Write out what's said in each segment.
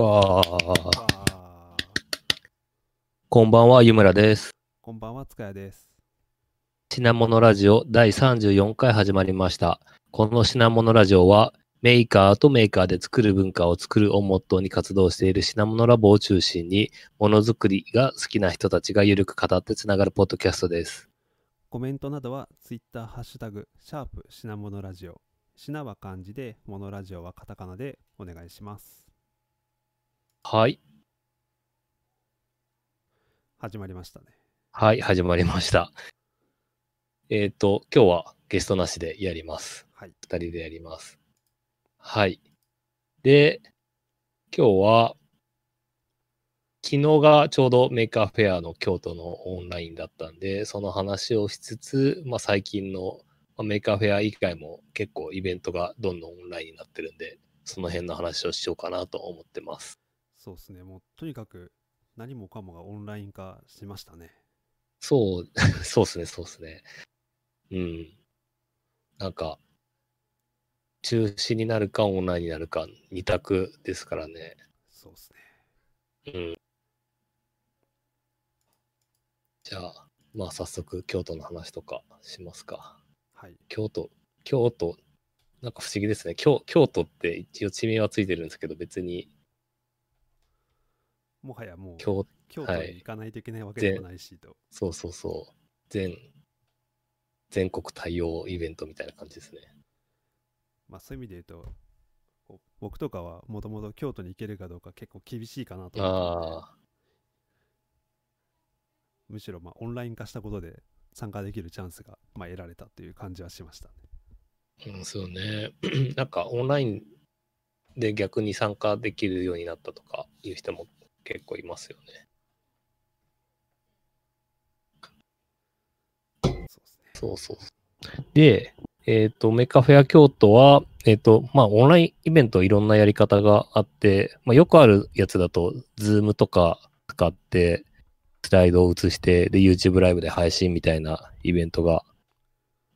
わこんばんは、湯村です。こんばんは、つかやです。品物ラジオ第34回始まりました。この品物ラジオは、メーカーとメーカーで作る文化を作るをモットーに活動している品物ラボを中心に、ものづくりが好きな人たちがゆるく語ってつながるポッドキャストです。コメントなどは、ツイッター、ハッシュタグ、シャープ品物ラジオ。品は漢字で、モノラジオはカタカナでお願いします。はい。始まりましたね。はい、始まりました。えっ、と、今日はゲストなしでやります。はい。二人でやります。はい。で、今日は、昨日がちょうどメーカーフェアの京都のオンラインだったんで、その話をしつつ、まあ、最近の、まあメーカーフェア以外も結構イベントがどんどんオンラインになってるんで、その辺の話をしようかなと思ってます。そうですね。もう、とにかく、何もかもがオンライン化しましたね。そう、そうですね、そうですね。うん。なんか、中止になるかオンラインになるか二択ですからね。そうですね。うん。じゃあ、まあ早速京都の話とかしますか。はい。京都、京都、なんか不思議ですね。京京都って一応地名はついてるんですけど、別にもはやもう、京、京都はいに行かないといけないわけでもないしと。そうそうそう、全、全国対応イベントみたいな感じですね。まあ、そういう意味で言うと、僕とかはもともと京都に行けるかどうか結構厳しいかなとむしろまあオンライン化したことで参加できるチャンスがまあ得られたという感じはしましたね。うん、そうね。なんかオンラインで逆に参加できるようになったとかいう人も結構いますよね。そう。そう。で、えっ、と、メーカーフェア京都は、えっ、と、まあ、オンラインイベントいろんなやり方があって、まあ、よくあるやつだと、ズームとか使って、スライドを映して、で、YouTube ライブで配信みたいなイベントが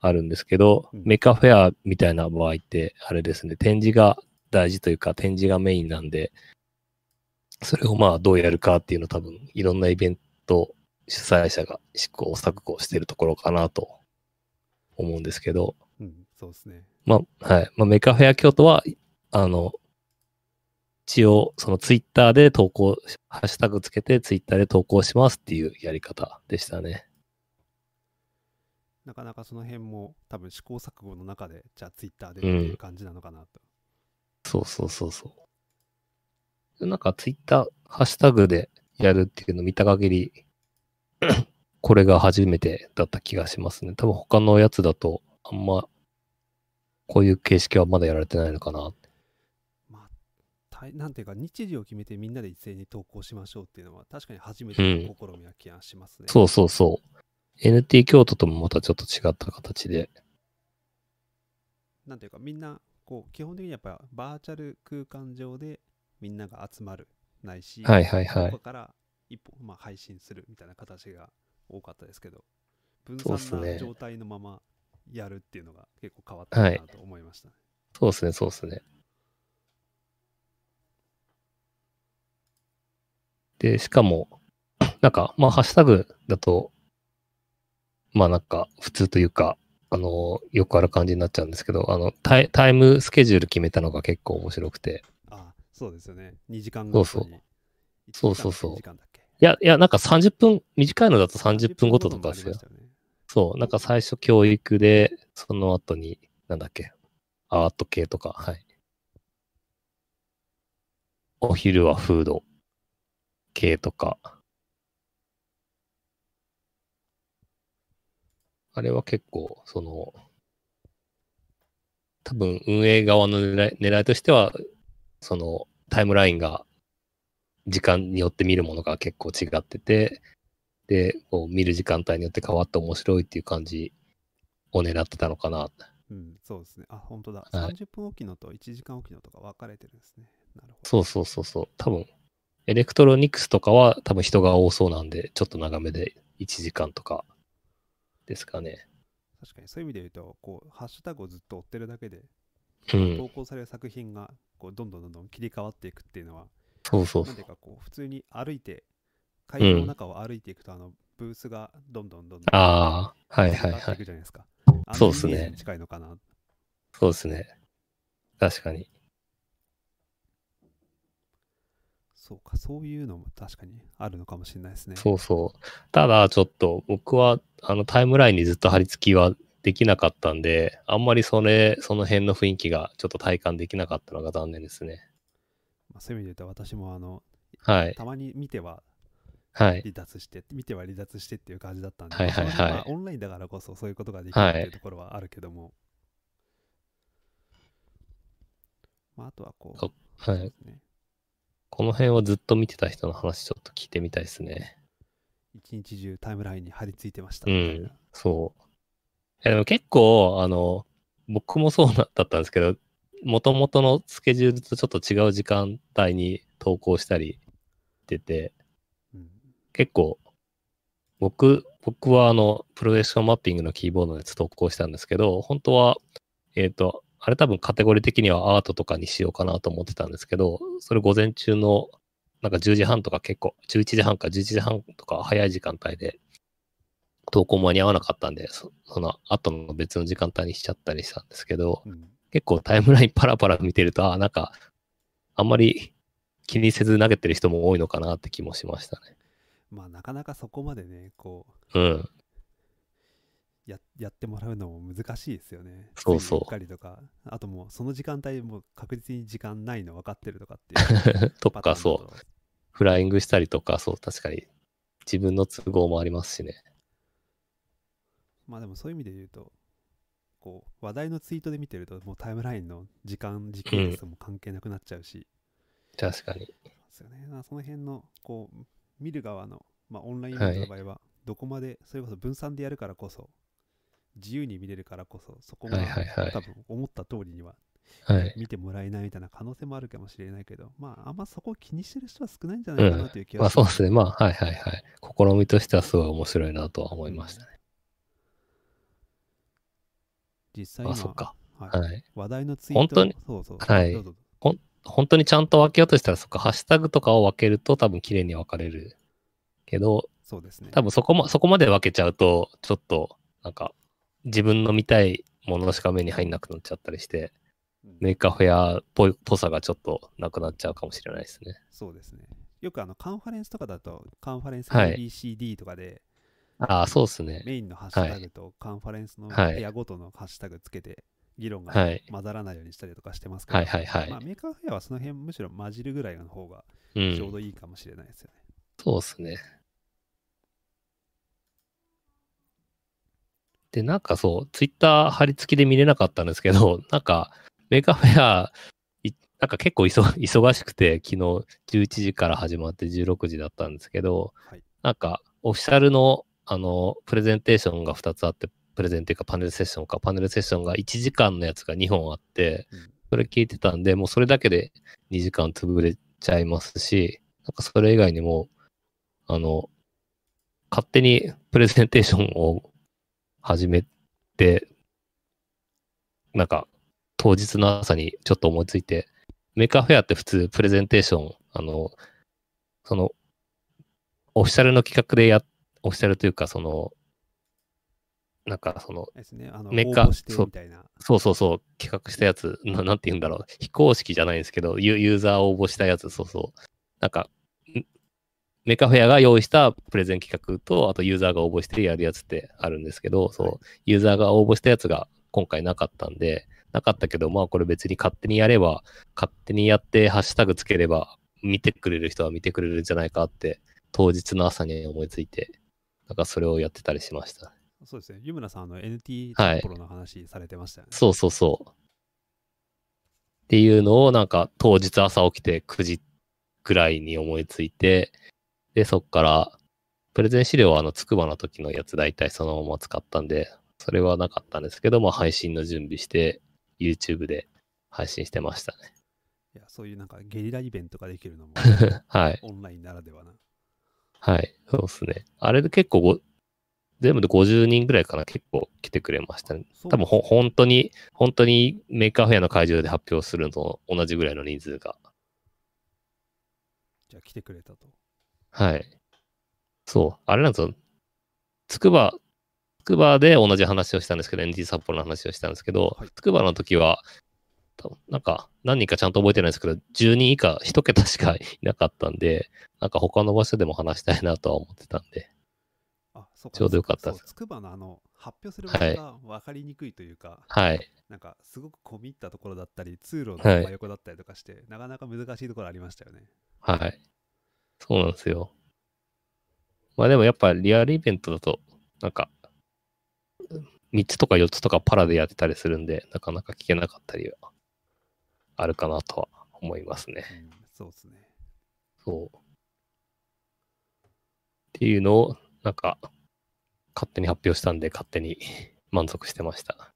あるんですけど、うんメカフェアみたいな場合って、あれですね、展示が大事というか、展示がメインなんで、それをまあ、どうやるかっていうのを多分、いろんなイベント主催者が試行錯誤してるところかなと思うんですけど、うん、そうですね。まあ、はい。まあ、メカフェア京都は、あの、一応、そのツイッターで投稿、ハッシュタグつけてツイッターで投稿しますっていうやり方でしたね。なかなかその辺も多分試行錯誤の中で、じゃあ Twitter でっていう感じなのかなと。そうそうそうそう。なんかツイッター、ハッシュタグでやるっていうの見た限り、これが初めてだった気がしますね。多分他のやつだと、あんま、こういう形式はまだやられてないのかな。まあ、たいなんていうか、日時を決めてみんなで一斉に投稿しましょうっていうのは確かに初めての試みな気がしますね。そうそうそう。NT 京都ともまたちょっと違った形で。なんていうか、みんな、こう、基本的にやっぱバーチャル空間上でみんなが集まる、ないし、はいはいはいここから一歩、まあ、配信するみたいな形が多かったですけど、分散な状態のままやるっていうのが結構変わったかなと思いましたね。そうですね、そうですね。で、しかも、なんか、まあ、ハッシュタグだと、まあなんか、普通というか、あの、よくある感じになっちゃうんですけど、あの、タイタイムスケジュール決めたのが結構面白くて。あそうですよね。2時間そうそう。そうそうそう1時間だっけ？いや、いや、なんか30分、短いのだと30分ごととかですよ30分ご。ともありましたよねそう、なんか最初教育で、その後に、なんだっけ、アート系とか、はい。お昼はフード系とか。あれは結構、その、多分運営側の狙い狙いとしては、そのタイムラインが時間によって見るものが結構違ってて、で、こう見る時間帯によって変わって面白いっていう感じを狙ってたのかな。うん、そうですね。あ、本当だ。はい30分おきのと1時間おきのとか分かれてるんですね。なるほど。そうそうそうそう。多分、エレクトロニクスとかは多分人が多そうなんで、ちょっと長めで1時間とかですかね。確かにそういう意味で言うと、こう、ハッシュタグをずっと追ってるだけで、うん。投稿される作品がこうどんどんどんどん切り替わっていくっていうのは、そうそうそうなんていうかこう普通に歩いて会場の中を歩いていくと、あのブースがどんどんどんどんああ、はいはいはい。じゃないですか。あのそうっすね近いのかな。そうですね。確かに。そうか、そういうのも確かにあるのかもしれないですね。そうそう。ただ、ちょっと僕は、あの、タイムラインにずっと貼り付きはできなかったんで、あんまりそれ、その辺の雰囲気がちょっと体感できなかったのが残念ですね。まあ、そういう意味で言うと私もあのはい。たまに見てははい。離脱して、見ては離脱してっていう感じだったんで、はいはいはいまあオンラインだからこそそういうことができるっていうところはあるけども、まあ、あとはこう、そはい。ね、この辺をずっと見てた人の話ちょっと聞いてみたいですね。一日中タイムラインに貼り付いてましたう。ん。そう。でも結構、あの、僕もそうだったんですけど、もともとのスケジュールとちょっと違う時間帯に投稿したりしてて、うん。結構、僕、僕はあの、プロジェクションマッピングのキーボードのやつ投稿したんですけど、本当は、えっ、と、あれ多分カテゴリー的にはアートとかにしようかなと思ってたんですけど、それ午前中の、なんか10時半とか結構、11時半か11時半とか早い時間帯で、投稿間に合わなかったんで、そその後の別の時間帯にしちゃったりしたんですけど、うん結構タイムラインパラパラ見てると、あ、なんか、あんまり気にせず投げてる人も多いのかなって気もしましたね。まあなかなかそこまでね、こうん。うややってもらうのも難しいですよね。そうそううっかりとか、あともうその時間帯も確実に時間ないの分かってるとかっていう とか、そう。フライングしたりとか、そう、確かに自分の都合もありますしね。まあでもそういう意味で言うと、こう話題のツイートで見てると、もうタイムラインの時間、時系列も関係なくなっちゃうし、確かに。ですよね。まあその辺の、こう、見る側の、まあオンラインイベントの場合は、どこまで、それこそ分散でやるからこそ、自由に見れるからこそ、そこが、多分思った通りにははい。見てもらえないみたいな可能性もあるかもしれないけど、まああんまそこを気にしてる人は少ないんじゃないかなという気まがあそうですね。まあ、はいはいはい。試みとしてはすごい面白いなとは思いましたね。実際今、あそっか。はいはい。話題のツイート本当にそうそう。はいどうぞ本当にちゃんと分けようとしたら、そっか、ハッシュタグとかを分けると多分綺麗に分かれるけど、そうですね。多分そこま、そこまで分けちゃうと、ちょっと、なんか、自分の見たいものしか目に入んなくなっちゃったりして、うんメーカーフェアっぽいぽさがちょっとなくなっちゃうかもしれないですね。そうですね。よくあのカンファレンスとかだと、カンファレンスはい ABCD とかで、ああ、そうですね。メインのハッシュタグとカンファレンスのはい部屋ごとのハッシュタグつけて、議論がはい混ざらないようにしたりとかしてますけど、はいはいはい。まあ、メーカーフェアはその辺むしろ混じるぐらいの方がうん。ちょうどいいかもしれないですよね。そうですね。で、なんかそう、ツイッター貼り付きで見れなかったんですけど、なんか、メーカーフェア、いなんか結構忙忙しくて、昨日11時から始まって16時だったんですけど、はい。なんか、オフィシャルの、あの、プレゼンテーションが2つあって、プレゼンっていうかパネルセッションか、パネルセッションが1時間のやつが2本あって、それ聞いてたんで、もうそれだけで2時間潰れちゃいますし、なんかそれ以外にも、あの、勝手にプレゼンテーションを始めて、なんか当日の朝にちょっと思いついて、メーカーフェアって普通プレゼンテーション、あの、その、オフィシャルの企画でやっ、オフィシャルというか、その、なんかその、ね。メーカーそう。そうそうそう、企画したやつ、ななんて言うんだろう。非公式じゃないんですけど、ユユーザー応募したやつ、そうそう。なんか、んメカフェアが用意したプレゼン企画と、あとユーザーが応募してやるやつってあるんですけど、そう、はいユーザーが応募したやつが今回なかったんで、なかったけど、まあこれ別に勝手にやれば、勝手にやってハッシュタグつければ、見てくれる人は見てくれるんじゃないかって、当日の朝に思いついて、なんかそれをやってたりしました。そうですね。湯村さん、あの NT はいプロの話されてましたよね。そうそうそう。っていうのをなんか当日朝起きて9時ぐらいに思いついて、で、そっから、プレゼン資料はあの、つくばの時のやつ大体そのまま使ったんで、それはなかったんですけど、まあ配信の準備して、YouTube で配信してましたね。いや、そういうなんかゲリライベントができるのも はい。オンラインならではな。はい。そうですね。あれで結構ご、全部で50人ぐらいかな、結構来てくれましたね。多分ほ、本当に、本当に Maker Faire の会場で発表するのと同じぐらいの人数がじゃあ来てくれたと。はい。そう、あれなんですよ。つくば、つくばで同じ話をしたんですけど、NT 札幌の話をしたんですけどはい、つくばの時は、多分なんか何人かちゃんと覚えてないんですけど、10人以下、1桁しかいなかったんで、なんか他の場所でも話したいなとは思ってたんで、あ、そう。ちょうどよかったですつくばのあの、発表する場所が分かりにくいというか、はい。なんかすごく込み入ったところだったり、通路の真横だったりとかして、なかなか難しいところありましたよね。はい。そうなんですよ。まあでもやっぱリアルイベントだと、なんか、3つとか4つとかパラでやってたりするんで、なかなか聞けなかったりはあるかなとは思いますね。うん、そうですね。そう。っていうのを、なんか、勝手に発表したんで、勝手に満足してました。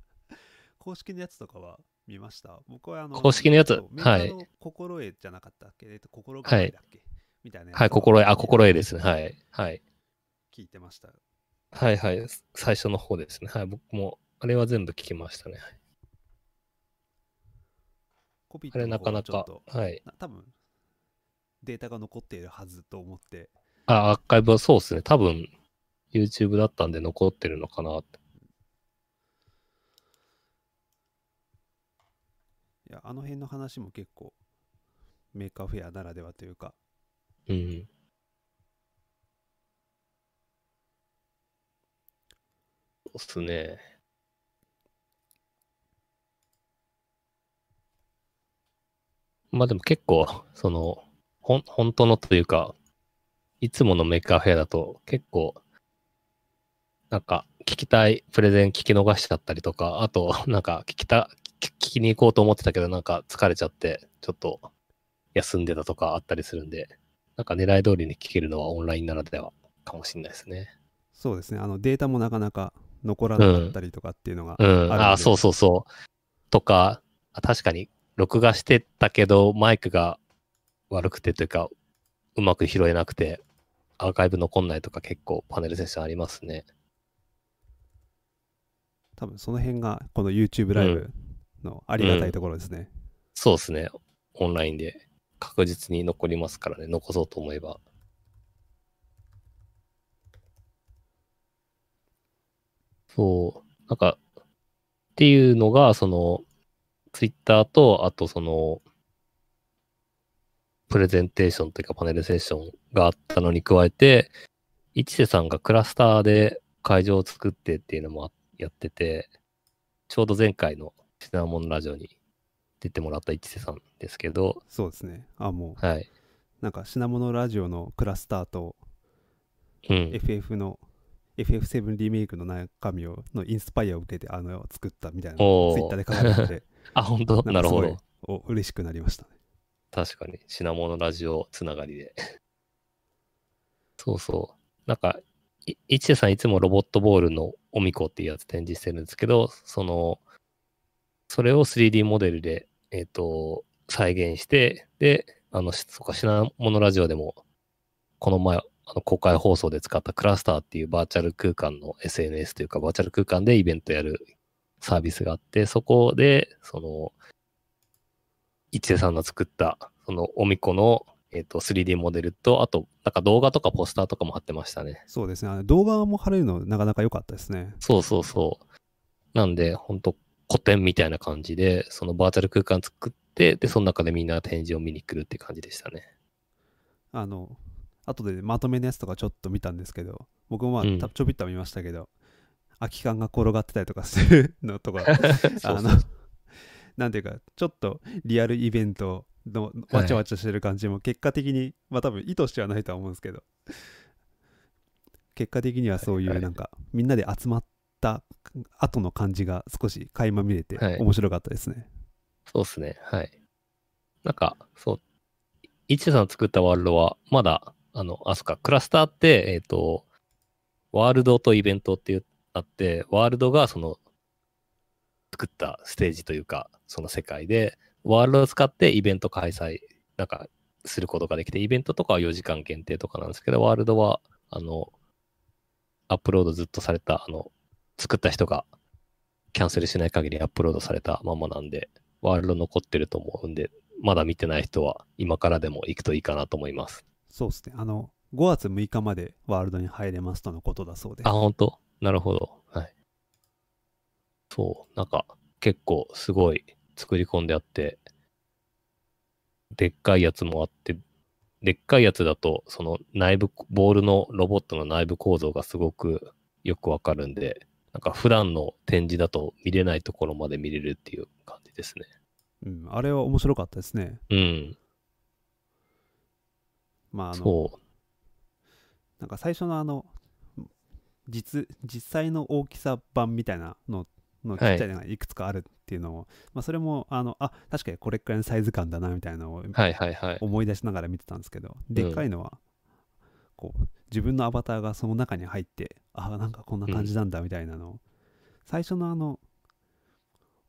公式のやつとかは見ました？僕はあの、公式のやつ？はい心得じゃなかったっけ、えっと、心構えだっけ、みたいなはい、心得、あ、心得ですね。はい。はい。聞いてました。はいはい。最初の方ですね。はい。僕も、あれは全部聞きましたね。コピーあれなかなかはい。な多分データが残っているはずと思って、あ、アーカイブはそうですね。多分、YouTube だったんで残ってるのかなって。いや、あの辺の話も結構 Maker Faire ならではというか、うん。そうっすね。まあでも結構、その、ほん、本当のというか、いつもの Maker Faire だと結構、なんか聞きたいプレゼン聞き逃しちゃったりとか、あと、なんか聞きた、聞聞きに行こうと思ってたけど、なんか疲れちゃって、ちょっと休んでたとかあったりするんで、なんか狙い通りに聞けるのはオンラインならではかもしれないですね。そうですね、あのデータもなかなか残らなかったりとかっていうのが、うん。あるんでああ、そうそうそう。とか、あ確かに、録画してたけど、マイクが悪くてというか、うまく拾えなくて、アーカイブ残んないとか結構パネルセッションありますね。多分その辺がこの YouTube ライブのありがたいところですね。そうですね。オンラインで確実に残りますからね、残そうと思えば。そう。なんか、っていうのが、その、ツイッターと、あとその、プレゼンテーションというかパネルセッションがあったのに加えて、一瀬さんがクラスターで会場を作ってっていうのもあやってて、ちょうど前回のシナモンラジオに出てもらった一瀬さんですけど、そうですね。あ、もう、はい。なんか品物ラジオのクラスターとうん。FF の FF7 リメイクの中身をのインスパイアを受けてあの作ったみたいなツイッターで書かれてて、あ、本当？なるほど。お嬉しくなりましたね。確かに、品物ラジオつながりで。そうそう。なんか、い一瀬さんいつもロボットボールのオミコっていうやつ展示してるんですけど、その、それを 3D モデルで、えっ、と、再現して、で、あの、しそうか、品物ラジオでも、この前、あの公開放送で使ったクラスターっていうバーチャル空間の SNS というか、バーチャル空間でイベントやるサービスがあって、そこで、その、一瀬さんの作った、そのオミコの、えっと 3D モデルと、あと、なんか動画とかポスターとかも貼ってましたね。そうですね。あの動画も貼れるのなかなか良かったですね。そうそうそう。なんで、ほんと古典みたいな感じで、そのバーチャル空間作って、で、その中でみんな展示を見に来るって感じでしたね。あの、後でまとめのやつとかちょっと見たんですけど、僕もまあ、ちょびっとは見ましたけど、空き缶が転がってたりとかするのとか、あの、なんていうか、ちょっとリアルイベントのわちゃわちゃしてる感じも結果的に、まあ多分意図してはないとは思うんですけど、結果的にはそういはいはいうなんか、みんなで集まった後の感じが少し垣間見れてはい面白かったですね。そうっすね。はい。なんか、そう、一瀬さん作ったワールドは、まだ、あの、あ、そっか、クラスターって、えっ、と、ワールドとイベントっていうあって、ワールドがその、作ったステージというか、その世界で、ワールドを使ってイベント開催、なんか、することができて、イベントとかは4時間限定とかなんですけど、ワールドは、あの、アップロードずっとされた、あの、作った人がキャンセルしない限りアップロードされたままなんで、ワールド残ってると思うんで、まだ見てない人は今からでも行くといいかなと思います。そうですね。あの、5月6日までワールドに入れますとのことだそうです。あ、本当？なるほど。はい。そう、なんか結構すごい作り込んであって、でっかいやつもあって、でっかいやつだと、その内部、ボールのロボットの内部構造がすごくよくわかるんで、なんか普段の展示だと見れないところまで見れるっていう感じですね。うん、あれは面白かったですね。うん。まあ、あの、そなんか最初のあの、実、実際の大きさ版みたいなののちっちゃいのがいくつかあるっていうのを、まあそれも、あの、あ、確かにこれくらいのサイズ感だなみたいなのをう。はいはいはい。思い出しながら見てたんですけど、でっかいのは、こう、自分のアバターがその中に入って、あ、なんかこんな感じなんだみたいなのを、最初のあの、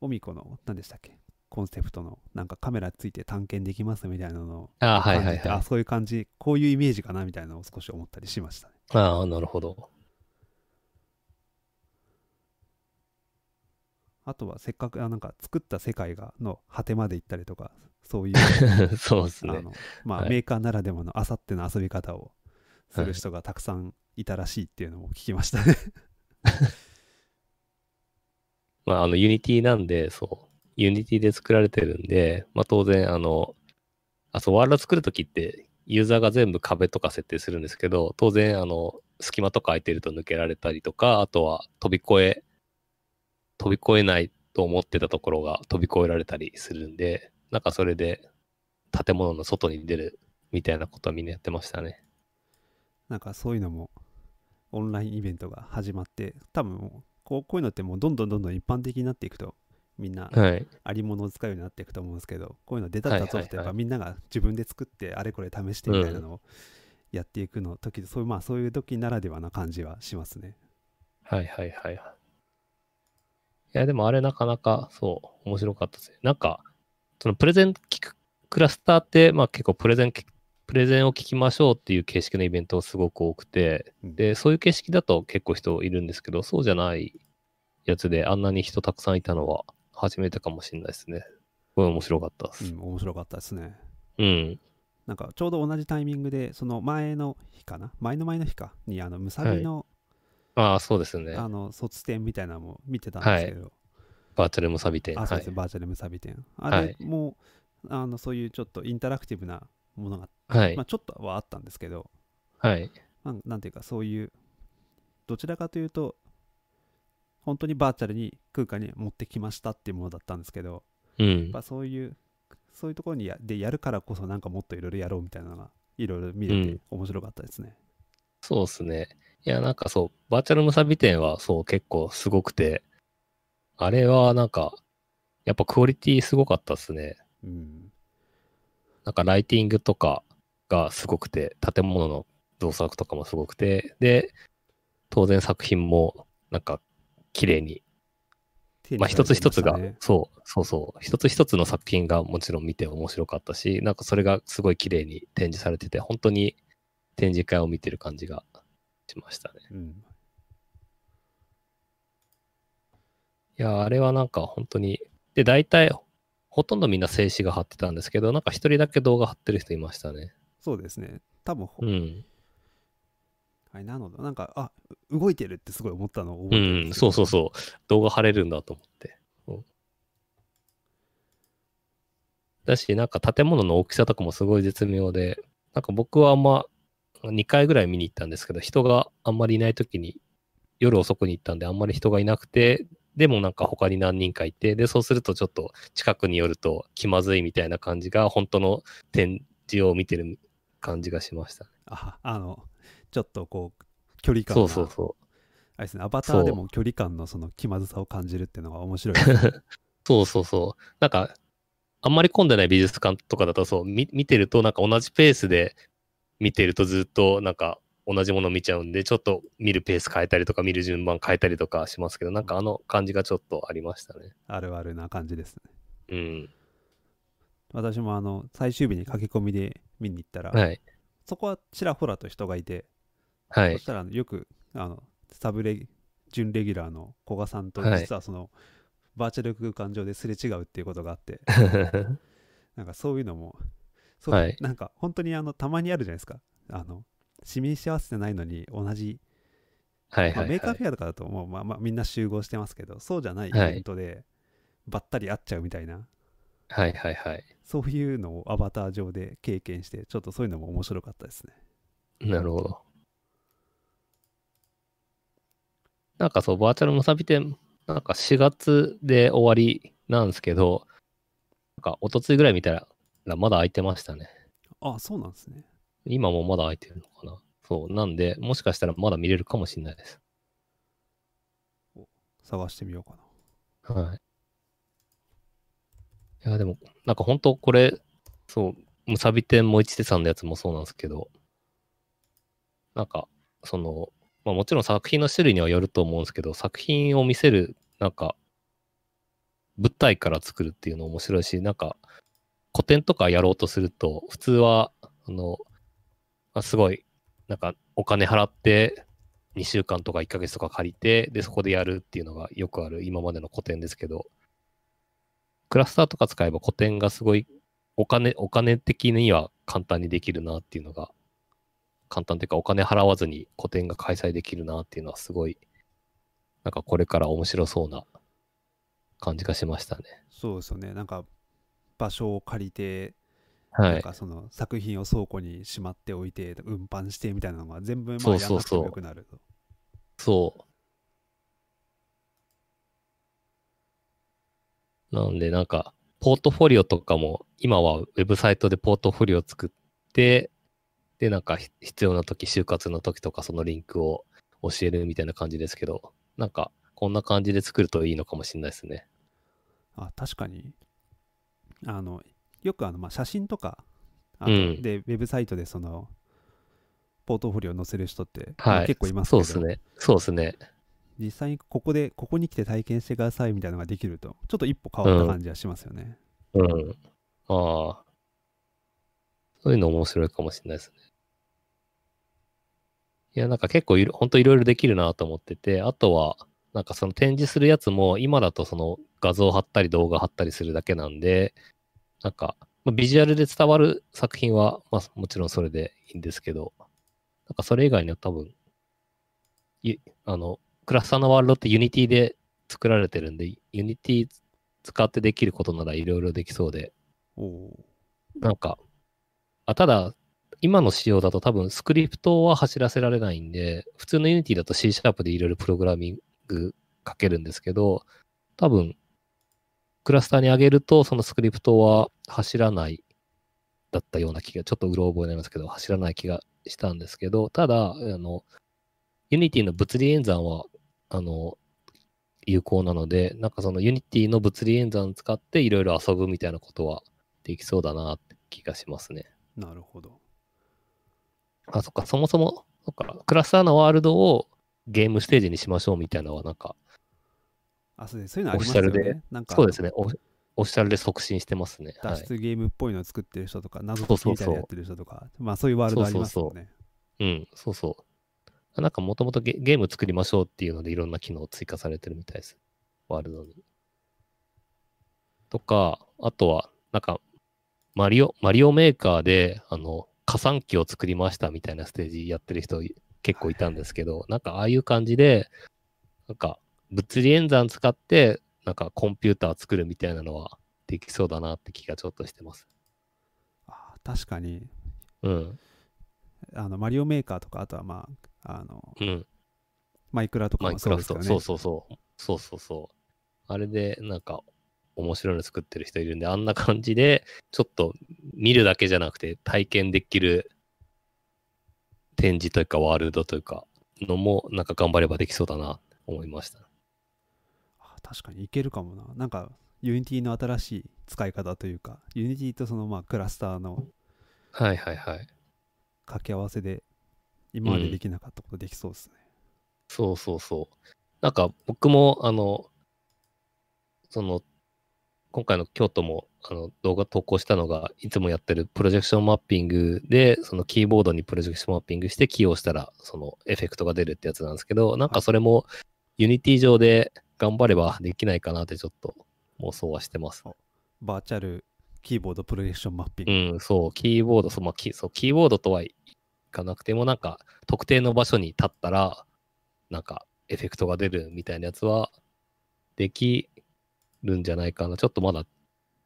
オミコの、何でしたっけ？コンセプトの、なんかカメラついて探検できますみたいなのをあはいはいはい。あ、そういう感じ、こういうイメージかなみたいなのを少し思ったりしましたね。ああ、なるほど。あとはせっかくあなんか作った世界がの果てまで行ったりとかそういう そうですね。まあはいメーカーならではのあさっての遊び方をする人がたくさんいたらしいっていうのも聞きましたね。まあ、あの、 Unity なんで、そう、 Unity で作られてるんで、まあ、当然、あの、あ、そう、ワールド作るときって、ユーザーが全部壁とか設定するんですけど、当然、あの、隙間とか空いてると抜けられたりとか、あとは飛び越え、飛び越えないと思ってたところが飛び越えられたりするんで、なんかそれで建物の外に出るみたいなことはみんなやってましたね。なんかそういうのもオンラインイベントが始まって多分こうこういうのってもうどんどんどんどん一般的になっていくとみんなはい。ありものを使うようになっていくと思うんですけどこういうの出たったとしてやっはいはいはいぱみんなが自分で作ってあれこれ試してみたいなのをやっていくの時そういうまあそういう時ならではな感じはしますね。はいはいはいはい。いや、でもあれなかなか、そう、面白かったですね。なんか、そのプレゼン聞くクラスターって、まあ結構プレゼンき、プレゼンを聞きましょうっていう形式のイベントがすごく多くて、うんで、そういう形式だと結構人いるんですけど、そうじゃないやつであんなに人たくさんいたのは初めてかもしれないですね。これ面白かったです。うん、面白かったですね。うん。なんかちょうど同じタイミングでその前の日かな？前の前の日か？にあのムサビの,、ああ、そうですね。あの卒展みたいなのも見てたんですけど、バーチャルムサビ店。あそうです、はい。バーチャルムサビ展あはいれも、あのそういうちょっとインタラクティブなものが、はいまあ、。ちょっとはあったんですけど、はい。まあなんていうかそういうどちらかというと本当にバーチャルに空間に持ってきましたっていうものだったんですけどうんやっ。ぱそういうそういうところにやでやるからこそなんかもっといろいろやろうみたいなのがいろいろ見れてうん面白かったですね。そうですね。いや、なんかそう、バーチャルムサビ店はそう結構すごくて、あれはなんか、やっぱクオリティすごかったですね。うんなんかライティングとかがすごくて、建物の造作とかもすごくて、で、当然作品もなんか綺麗に、まあ一つ一つが、そう、そうそう、一つ一つの作品がもちろん見て面白かったし、なんかそれがすごい綺麗に展示されてて、本当に展示会を見てる感じがしましたね。うんいや、あれはなんか本当に、で、大体、ほとんどみんな静止画貼ってたんですけど、なんか一人だけ動画貼ってる人いましたね。そうですね。多分、ほうん。はい、なので、なんか、あ動いてるってすごい思ったのをう覚えてるんん、そうそうそう。動画貼れるんだと思って。うんだし、なんか建物の大きさとかもすごい絶妙で、なんか僕はあんま、2回ぐらい見に行ったんですけど、人があんまりいない時に、夜遅くに行ったんであんまり人がいなくて、でもなんか他に何人かいて、で、そうするとちょっと近くに寄ると気まずいみたいな感じが、本当の展示を見てる感じがしました。ああの、ちょっとこう、距離感がそうそうそう。あれですね、アバターでも距離感のその気まずさを感じるっていうのが面白いね。そうそうそう。なんか、あんまり混んでない美術館とかだとそう、み見てるとなんか同じペースで見てるとずっとなんか同じもの見ちゃうんで、ちょっと見るペース変えたりとか見る順番変えたりとかしますけど、なんかあの感じがちょっとありましたね。あるあるな感じですね。うん。私もあの、最終日に駆け込みで見に行ったら、はい。そこはちらほらと人がいて、はい。そしたらよく、あの、サブレ、準レギュラーの古賀さんと、はい実はその、バーチャル空間上ですれ違うっていうことがあって、なんかそういうのも、そうはいなんか本当にあのたまにあるじゃないですか。あの、市民幸せてないのに同じ、まあ、はいはい、メーカーはい。フェアとかだともう、まあまあ、みんな集合してますけど、そうじゃないイはいベントでばったり会っちゃうみたいな、はいはいはい。そういうのをアバター上で経験して、ちょっとそういうのも面白かったですね。なるほど。なんかそう、バーチャルムサビ展、なんか4月で終わりなんですけど、なんか一昨日ぐらい見たら、まだ空いてましたね。あ、そうなんですね。今もまだ空いてるのかな。そう。なんで、もしかしたらまだ見れるかもしれないです。探してみようかな。はい。いや、でも、なんか本当これ、そう、ムサビ展も一手さんのやつもそうなんですけど、なんか、その、まあもちろん作品の種類にはよると思うんですけど、作品を見せる、なんか、物体から作るっていうの面白いし、なんか、古典とかやろうとすると、普通は、あの、まあすごい、なんか、お金払って、2週間とか1ヶ月とか借りて、で、そこでやるっていうのがよくある今までの古典ですけど、クラスターとか使えば古典がすごいお金、お金的には簡単にできるなっていうのが、簡単というかお金払わずに古典が開催できるなっていうのはすごい、なんかこれから面白そうな感じがしましたね。そうですよね。なんか場所を借りて、はい。なんかその作品を倉庫にしまっておいて、運搬してみたいなのが全部まあそうそうそうやんなくてもよくなると。そう。なんでなんか、ポートフォリオとかも、今はウェブサイトでポートフォリオ作って、で、なんかひ必要な時、就活の時とかそのリンクを教えるみたいな感じですけど、なんか、こんな感じで作るといいのかもしれないですね。あ確かにあのよくあの、まあ、写真とかあとうんでウェブサイトでそのポートフォリオを載せる人って、まあはい。結構いますけどそうですね。そうですね。実際にここでここに来て体験してくださいみたいなのができるとちょっと一歩変わった感じはしますよね、うん。ああ。そういうの面白いかもしれないですね。いや、なんか結構いろ、ほんといろいろできるなと思ってて、あとは、なんかその展示するやつも、今だとその画像貼ったり動画貼ったりするだけなんで、なんか、まあ、ビジュアルで伝わる作品は、まあもちろんそれでいいんですけど、なんかそれ以外には多分、いあの、クラスターのワールドって Unity で作られてるんで、 Unity 使ってできることならいろいろできそうで、おおなんか、あただ、今の仕様だと多分スクリプトは走らせられないんで、普通の Unity だと C シャープでいろいろプログラミング書けるんですけど、多分、クラスターに上げるとそのスクリプトは走らないだったような気が、ちょっとうろ覚えになりますけど、走らない気がしたんですけど、ただ、あの、Unity の物理演算は、あの、有効なので、なんかその Unity の物理演算使っていろいろ遊ぶみたいなことはできそうだなって気がしますね。なるほどあ、そっか、そもそも、そっか、クラスターのワールドをゲームステージにしましょうみたいなのは、なんか、あそうですそういうのありますよオフィシャルねなんかそうですね、オフオフィシャルで促進してますね。はい。脱出ゲームっぽいのを作ってる人とか、謎そうそうそう解きみたいなのやってる人とか、まあそういうワールドありますよね。うん、そうそう。なんか、もともとゲゲーム作りましょうっていうので、いろんな機能追加されてるみたいです。ワールドに。とか、あとは、なんか、マリオ、マリオメーカーで、あの、加算機を作りましたみたいなステージやってる人結構いたんですけど、なんかああいう感じで、なんか物理演算使って、なんかコンピューター作るみたいなのはできそうだなって気がちょっとしてます。あ確かにうん。あのマリオメーカーとかあとはまああのうん。マイクラとかもマイクラフト。そうですよねそうそうそう。そうそうそう。あれで、なんか、面白いの作ってる人いるんで、あんな感じで、ちょっと見るだけじゃなくて、体験できる展示というか、ワールドというか、のも、なんか頑張ればできそうだな、思いました。あ確かにいけるかもななんか Unity の新しい使い方というか Unity とそのまあクラスターのはいはいはい。掛け合わせで今までできなかったことできそうですね、そうそうそう。なんか僕も、あの、その、今回の京都もあの動画投稿したのが、いつもやってるプロジェクションマッピングで、そのキーボードにプロジェクションマッピングしてキー押したら、そのエフェクトが出るってやつなんですけど、なんかそれもUnity 上で頑張ればできないかなってちょっと妄想はしてます。バーチャルキーボードプロジェクションマッピング。うん、そう、キーボード、そう、まあ、キそうキーボードとはいかなくても、なんか、特定の場所に立ったら、なんか、エフェクトが出るみたいなやつは、できるんじゃないかな。ちょっとまだ、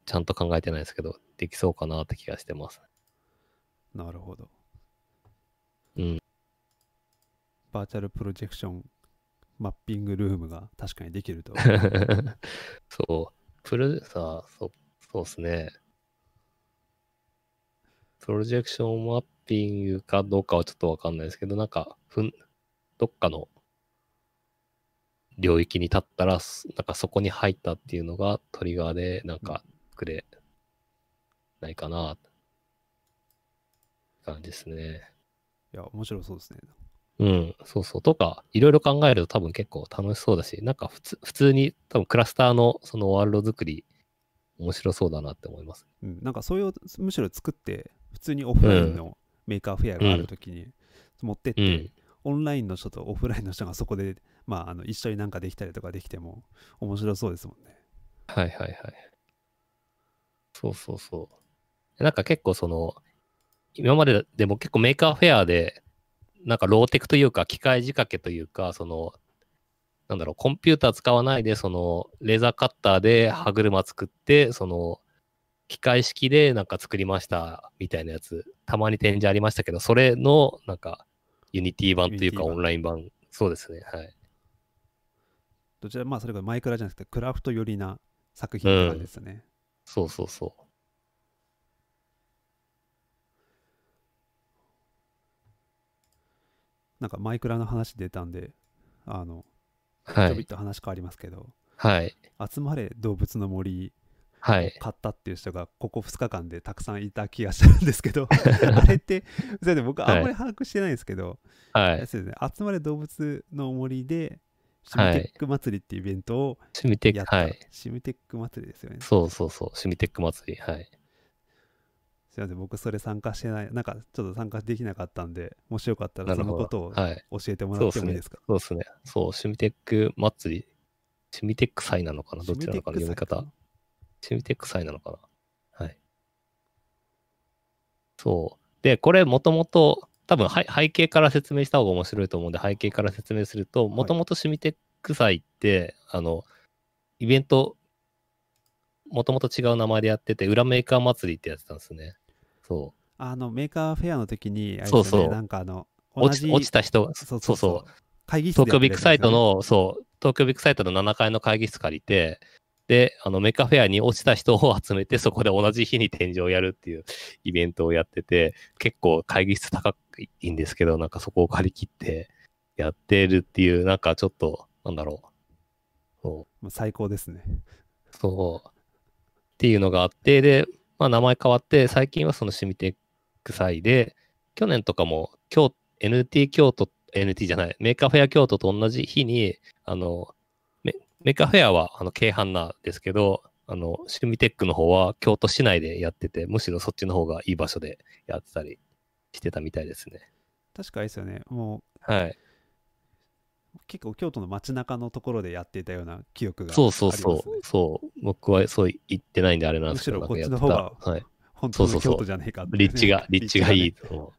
ちゃんと考えてないですけど、できそうかなって気がしてます。なるほど。うん。バーチャルプロジェクションマッピングルームが確かにできると。そう。プロさ、そう、そうですね。プロジェクションマッピングかどうかはちょっとわかんないですけど、なんか、ふん、どっかの領域に立ったら、すなんかそこに入ったっていうのがトリガーで、なんか、くれないかな、感じですね。いや、面白そうですね。うん、そうそう。とか、いろいろ考えると多分結構楽しそうだし、なんか普通、普通に多分クラスターのそのワールド作り、面白そうだなって思います。うん、なんかそれをむしろ作って、普通にオフラインの Maker Faire があるときに持ってって、うん。オンラインの人とオフラインの人がそこで、まあ、あの一緒になんかできたりとかできても面白そうですもんね。はいはいはい。そうそうそう。なんか結構その、今まででも結構 Maker Faire で、なんかローテクというか機械仕掛けというか、その、なんだろう、コンピューター使わないで、その、レーザーカッターで歯車作って、その、機械式でなんか作りましたみたいなやつ、たまに展示ありましたけど、それのなんか、 Unity 版というかオンライン版、そうですね、はい。どちらまあそれがマイクラじゃなくてクラフト寄りな作品って感じですね。そうそうそなんかマイクラの話出たんで、あの、う。はい。ちょびっと話変わりますけど、はい。集まれ動物の森はい。買ったっていう人がここ2日間でたくさんいた気がしたんですけど あれってそれで僕あんまり把握してないんですけど、はい。そうですね、集まれ動物の森でシミテック祭りっていうイベントをシミテック、やった、はい。シミテック祭りですよねそうそうそう、シミテック祭り。はい。すいません僕それ参加してないなんかちょっと参加できなかったんでもしよかったらそ。のことをはい。教えてもらってもいいですか？そうですね。そう、シミテック祭り。シミテック祭なのかな？どっちなのかな読み方。シミテック祭なのかな？はい。そう。で、これもともと、多分はい背景から説明した方が面白いと思うんで、背景から説明すると、もともとシミテック祭って、あの、イベント、もともと違う名前でやってて、裏メーカー祭りってやってたんですね。そう。あの Maker Faire の時にねそうそうなんかあの落ち落ちたた人が、そうそうそう。会議室で東京ビッグサイトの、そう、東京ビッグサイトの7階の会議室借りて、で、あの、メカフェアに落ちた人を集めて、そこで同じ日に展示をやるっていうイベントをやってて、結構会議室高いんですけど、なんかそこを借り切ってやってるっていう、なんかちょっと、なんだろう。そう最高ですねそう。っていうのがあって、で、まあ名前変わって、最近はそのシミテック祭で、去年とかも、京 NT 京都、NT じゃない、 Maker Faire 京都と同じ日に、あの、メ Maker Faire はあのけいはんななんですけど、あの、シミテックの方は京都市内でやってて、むしろそっちの方がいい場所でやってたりしてたみたいですね。確かですよねもはい。う結構京都の街中のところでやっていたような記憶がそうそうそう。そう。僕はそう行ってないんであれなんですけど、むしろこっちの方がってたはい。本当のそうそうそう京都じゃねえかってね、立地が、立地がいいねと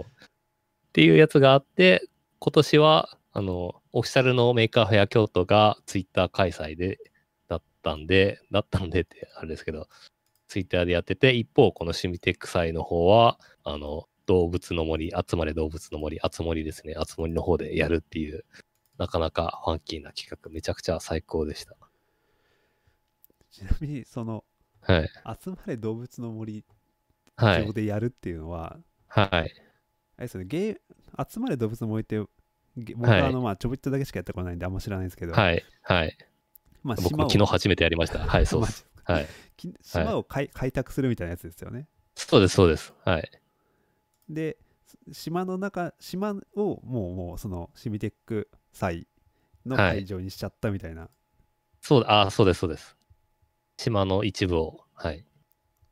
っていうやつがあって、今年は、あの、オフィシャルの Maker Faire 京都がツイッター開催で、だったんで、だったんでってあれですけど、ツイッターでやってて、一方、このシミテック祭の方は、あの、動物の森、集まれ動物の森、集森ですね、集森の方でやるっていう、なかなかファンキーな企画、めちゃくちゃ最高でした。ちなみにそのはい。集まれ動物の森はい上。でやるっていうのは、はい。あれですよねゲー集まれ動物の森ってゲ僕はあのまあちょびっとだけしかやったことないんであんま知らないんですけど、はい。はい。まあ、僕も昨日初めてやりました。はい、そうです。はい。き島を開開拓するみたいなやつですよね。そうです、そうです。はい。で、島の中、島をもう、もうそのシミテック祭のはい会場にしちゃったみたいな。そう、あ、そうです、そうです。島の一部を、はい。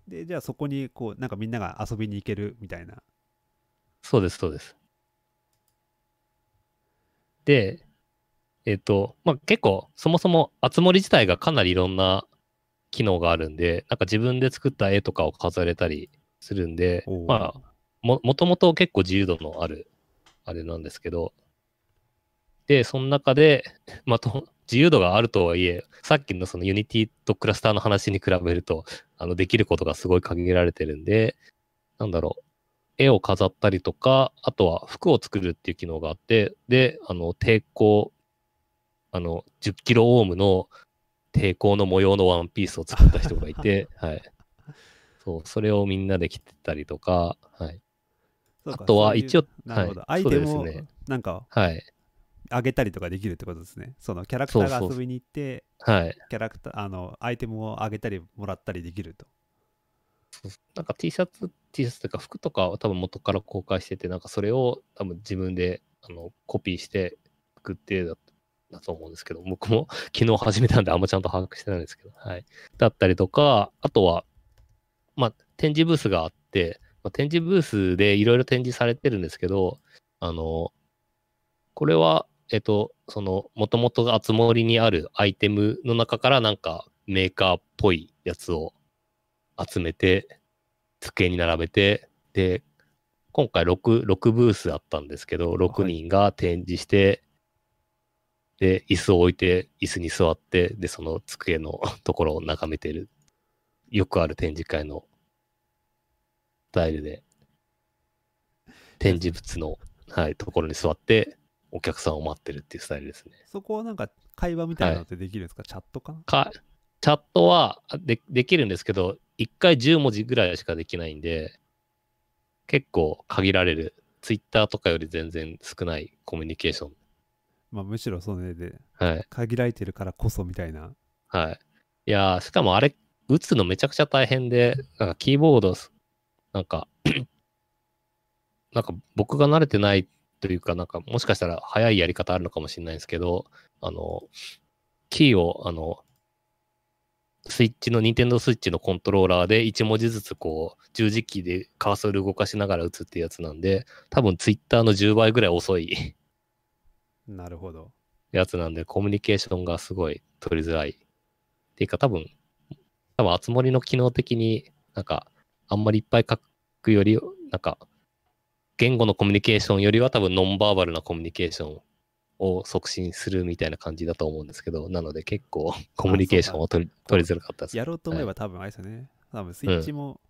で、じゃあそこにこう、なんかみんなが遊びに行けるみたいな。そうです、そうです。で、えっ、と、まあ、結構、そもそも、あつ森自体がかなりいろんな機能があるんで、なんか自分で作った絵とかを飾れたりするんでまあ、も、もともと結構自由度のある、あれなんですけど、で、その中で、まあ、と自由度があるとはいえ、さっきのその Unity とクラスターの話に比べると、あの、できることがすごい限られてるんで、なんだろう、絵を飾ったりとか、あとは服を作るっていう機能があって、で、あの、抵抗、あの、10キロオームの抵抗の模様のワンピースを作った人がいて、はい。そう、それをみんなで着てたりとか、はい。あとは一応なるほど、はいアイテムをなんかはい。あげたりとかできるってことですね。そのキャラクターがそうそう遊びに行って、はい。キャラクター、あの、アイテムをあげたりもらったりできると。なんか T シャツ、T シャツというか服とかは多分元から公開してて、なんかそれを多分自分であのコピーして作ってだだと思うんですけど、僕も 昨日始めたんであんまちゃんと把握してないんですけど、はい。だったりとか、あとは、まあ、展示ブースがあって、まあ、展示ブースでいろいろ展示されてるんですけど、あの、これは、えっと、その、もともとあつ森にあるアイテムの中からなんかメーカーっぽいやつを集めて、机に並べて、で、今回6、6ブースあったんですけど、6人が展示して、で、椅子を置いて、椅子に座って、で、その机の ところを眺めてる。よくある展示会のスタイルで、展示物の、はい、ところに座って、お客さんを待ってるっていうスタイルですね。そこはなんか会話みたいなのってできるんですか、チャットかな？か、チャットはでできるんですけど、1回10文字ぐらいしかできないんで、結構限られる。ツイッターとかより全然少ないコミュニケーション。まあむしろそれではい。限られてるからこそみたいな。はい。いやー、しかもあれ、打つのめちゃくちゃ大変で、なんかキーボード、なんか、なんか僕が慣れてないというか、なんかもしかしたら早いやり方あるのかもしれないんですけど、あの、キーを、あの、スイッチの、ニンテンドースイッチのコントローラーで1文字ずつこう、十字キーでカーソル動かしながら打つってやつなんで、多分ツイッターの10倍ぐらい遅いなるほど。やつなんで、コミュニケーションがすごい取りづらい。っていうか、多分、多分、あつ森の機能的になんか、あんまりいっぱい書くより、なんか、言語のコミュニケーションよりは多分、ノンバーバルなコミュニケーションを促進するみたいな感じだと思うんですけど、なので結構、コミュニケーションを取り取りづらかったです。やろうと思えば多分あれですよね。多分スイッチも、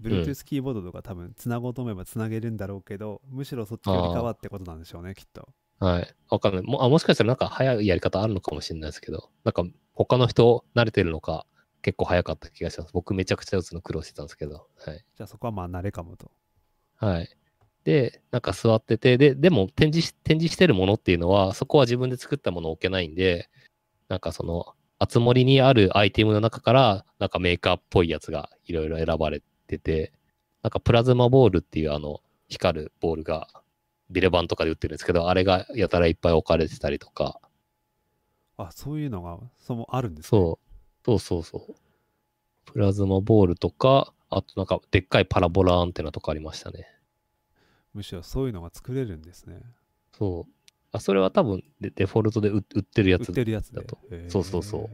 Bluetooth キーボードとか多分つなごうと思えばつなげるんだろうけど、むしろそっちよりかはってことなんでしょうね、きっと。はい。わかんない。もあもしかしたらなんか早いやり方あるのかもしれないですけど、なんか他の人慣れてるのか結構早かった気がします。僕めちゃくちゃ打つの苦労してたんですけど。はい。じゃあそこはまあ慣れかもと。はい。で、なんか座ってて、で、でも展示し、展示してるものっていうのは、そこは自分で作ったものを置けないんで、なんかその、あつ森にあるアイテムの中から、なんかメーカーっぽいやつがいろいろ選ばれてて、なんかプラズマボールっていうあの、光るボールが、ビレバンとかで売ってるんですけど、あれがやたらいっぱい置かれてたりとか、あ、そういうのが、そのあるんですね。そう、そうそうそう。プラズマボールとか、あとなんかでっかいパラボラアンテナとかありましたね。むしろそういうのが作れるんですね。そう。あ、それは多分デデフォルトで売売ってるや売っつ、てるやつでだと。そうそうそう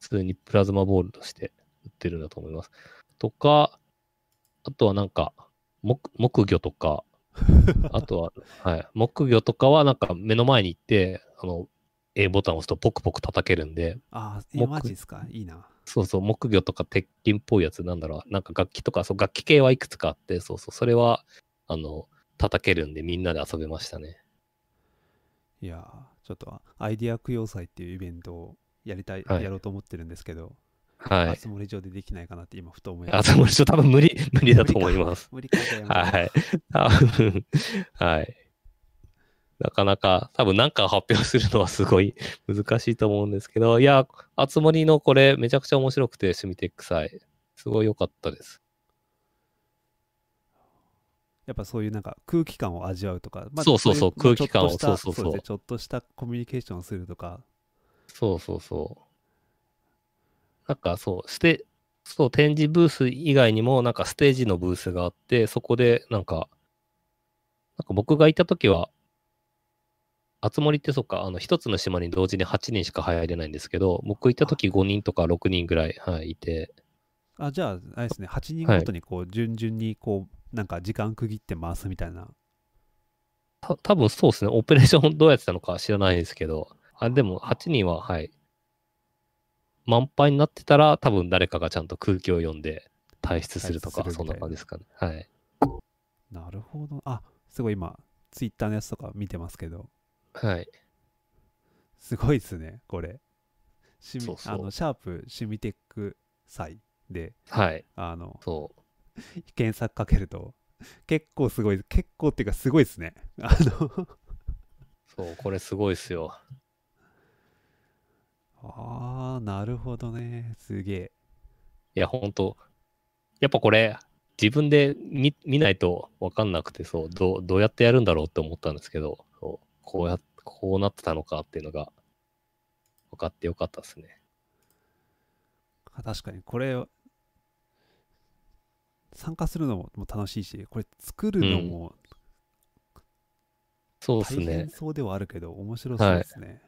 普通にプラズマボールとして売ってるんだと思います。とか、あとはなんか、木木魚とか、あとは、はい、木魚とかはなんか目の前に行って、あの、A ボタンを押すとポクポク叩けるんで、あー、え木マジですか？いいな。そうそう、木魚とか鉄筋っぽいやつなんだろう、なんか楽器とか、そう、楽器系はいくつかあって、そうそう、それは、あの、叩けるんでみんなで遊べましたね。いやーちょっとアイディア供養祭っていうイベントをやりたい、はいやろうと思ってるんんですけど、はい。あつ森上でできないかなって今ふと思いあ、ました。その人多分無理、無理だと思います。無理かじゃあやめはい。はい。なかなか、多分なんか発表するのはすごい 難しいと思うんですけど、いや、あつ森のこれめちゃくちゃ面白くて、シュミテック祭。すごい良かったです。やっぱそういうなんか空気感を味わうとか、そうそうそういまあ空気感をそうそうそうちょっとしたコミュニケーションをするとか、そうそうそう。なんかそう、ステ、そう、展示ブース以外にも、なんかステージのブースがあって、そこで、なんか、なんか僕がいたときは、あつ森ってそっか、あの、一つの島に同時に8人しか入れないんですけど、僕行った時5人とか6人ぐらい、はい、いて、あ、じゃあ、あれですね、8人ごとにこう、順々にこう、なんか時間区切って回すみたいな。た多分そうですね、オペレーションどうやってたのか知らないですけど、あでも8人は、はい。満杯になってたら、多分誰かがちゃんと空気を読んで退出するとか、そんな感じですかね。はい。なるほど。あ、すごい今、ツイッターのやつとか見てますけど、はい。すごいですね、これ。シミそうそうあのシャープシミテック祭で、はい。あの、そう。検索かけると、結構すごい、結構っていうかすごいですね。あの、そう、これすごいっすよ。あー、なるほどね。すげえ。いや、ほんと。やっぱこれ、自分で見見ないと分かんなくて、そう、どう、どうやってやるんだろうって思ったんですけど、こうや、こうなってたのかっていうのが分かってよかったですね。確かに、これ、参加するのもも楽しいし、これ作るのもそうですね大変。そうではあるけど、面白そうですね。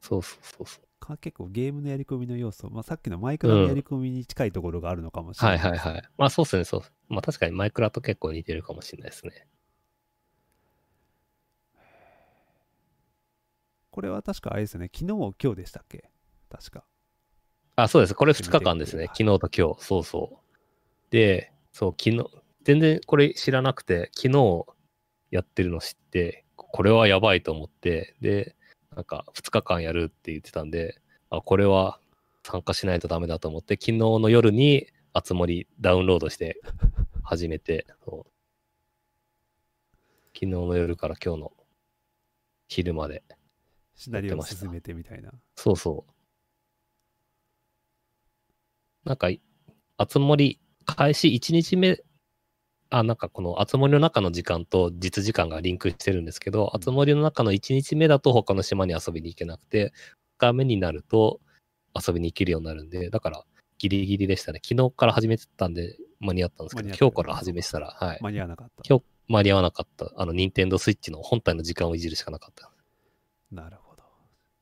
そうそうそうそう。か結構ゲームのやり込みの要素、まあ、さっきのマイクラのやり込みに近いところがあるのかもしれない。はいはいはい。まあそうですね、そう。まあ確かにマイクラと結構似てるかもしれないですね。これは確かあれですよね、昨日、今日でしたっけ？確か。あ、そうです。これ2日間ですね。昨日と今日。そうそう。で、そう、昨日、全然これ知らなくて、昨日やってるの知って、これはやばいと思って、で、なんか2日間やるって言ってたんで、あ、これは参加しないとダメだと思って、昨日の夜にあつ森ダウンロードして始めて、昨日の夜から今日の昼まで。シナリオを進めてみたいな。そうそう。なんか、あつ森、開始1日目、あ、なんかこのあつ森の中の時間と実時間がリンクしてるんですけど、あつ森の中の1日目だと他の島に遊びに行けなくて、2日目になると遊びに行けるようになるんで、だからギリギリでしたね。昨日から始めてたんで間に合ったんですけど、今日から始めてたら、はい。間に合わなかった。今日間に合わなかった。あの、ニンテンドースイッチの本体の時間をいじるしかなかった。なるほど。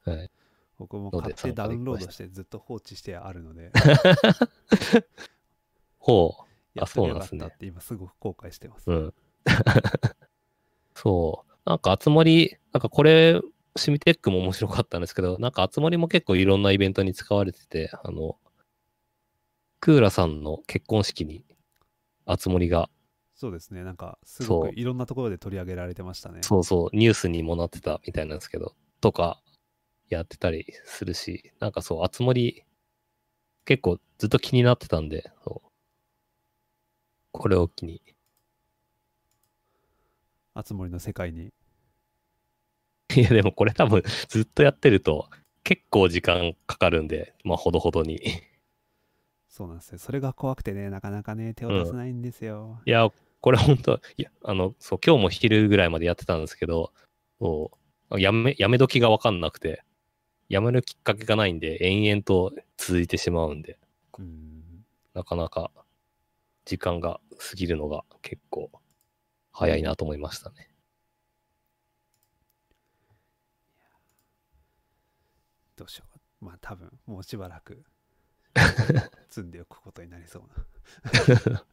はい。僕も買ってダウンロードしてずっと放置してあるので、ほう。やっとよかっそうなんですねたって今すごく後悔してます。うん。そう。なんか、あつ森、なんかこれ、シミテックも面白かったんですけど、なんか、あつ森も結構いろんなイベントに使われてて、あの、クーラさんの結婚式に、あつ森が、そうですね、なんかすごくいろんなところで取り上げられてましたね。そうそう、ニュースにもなってたみたいなんですけど、とか、やってたりするし、なんかそう、あつ森、結構ずっと気になってたんで、これを機に、あつ森の世界に。いや、でもこれ多分ずっとやってると結構時間かかるんで、まあほどほどに。そうなんですよ。それが怖くてね、なかなかね、手を出せないんですよ。いや、これ本当いや、あの、そう、今日も昼ぐらいまでやってたんですけど、そうやめ、やめ時がわかんなくて、やめるきっかけがないんで、延々と続いてしまうんで、うん。なかなか時間が過ぎるのが結構早いなと思いましたね。どうしよう。まあ多分、もうしばらく 積んでおくことになりそうな。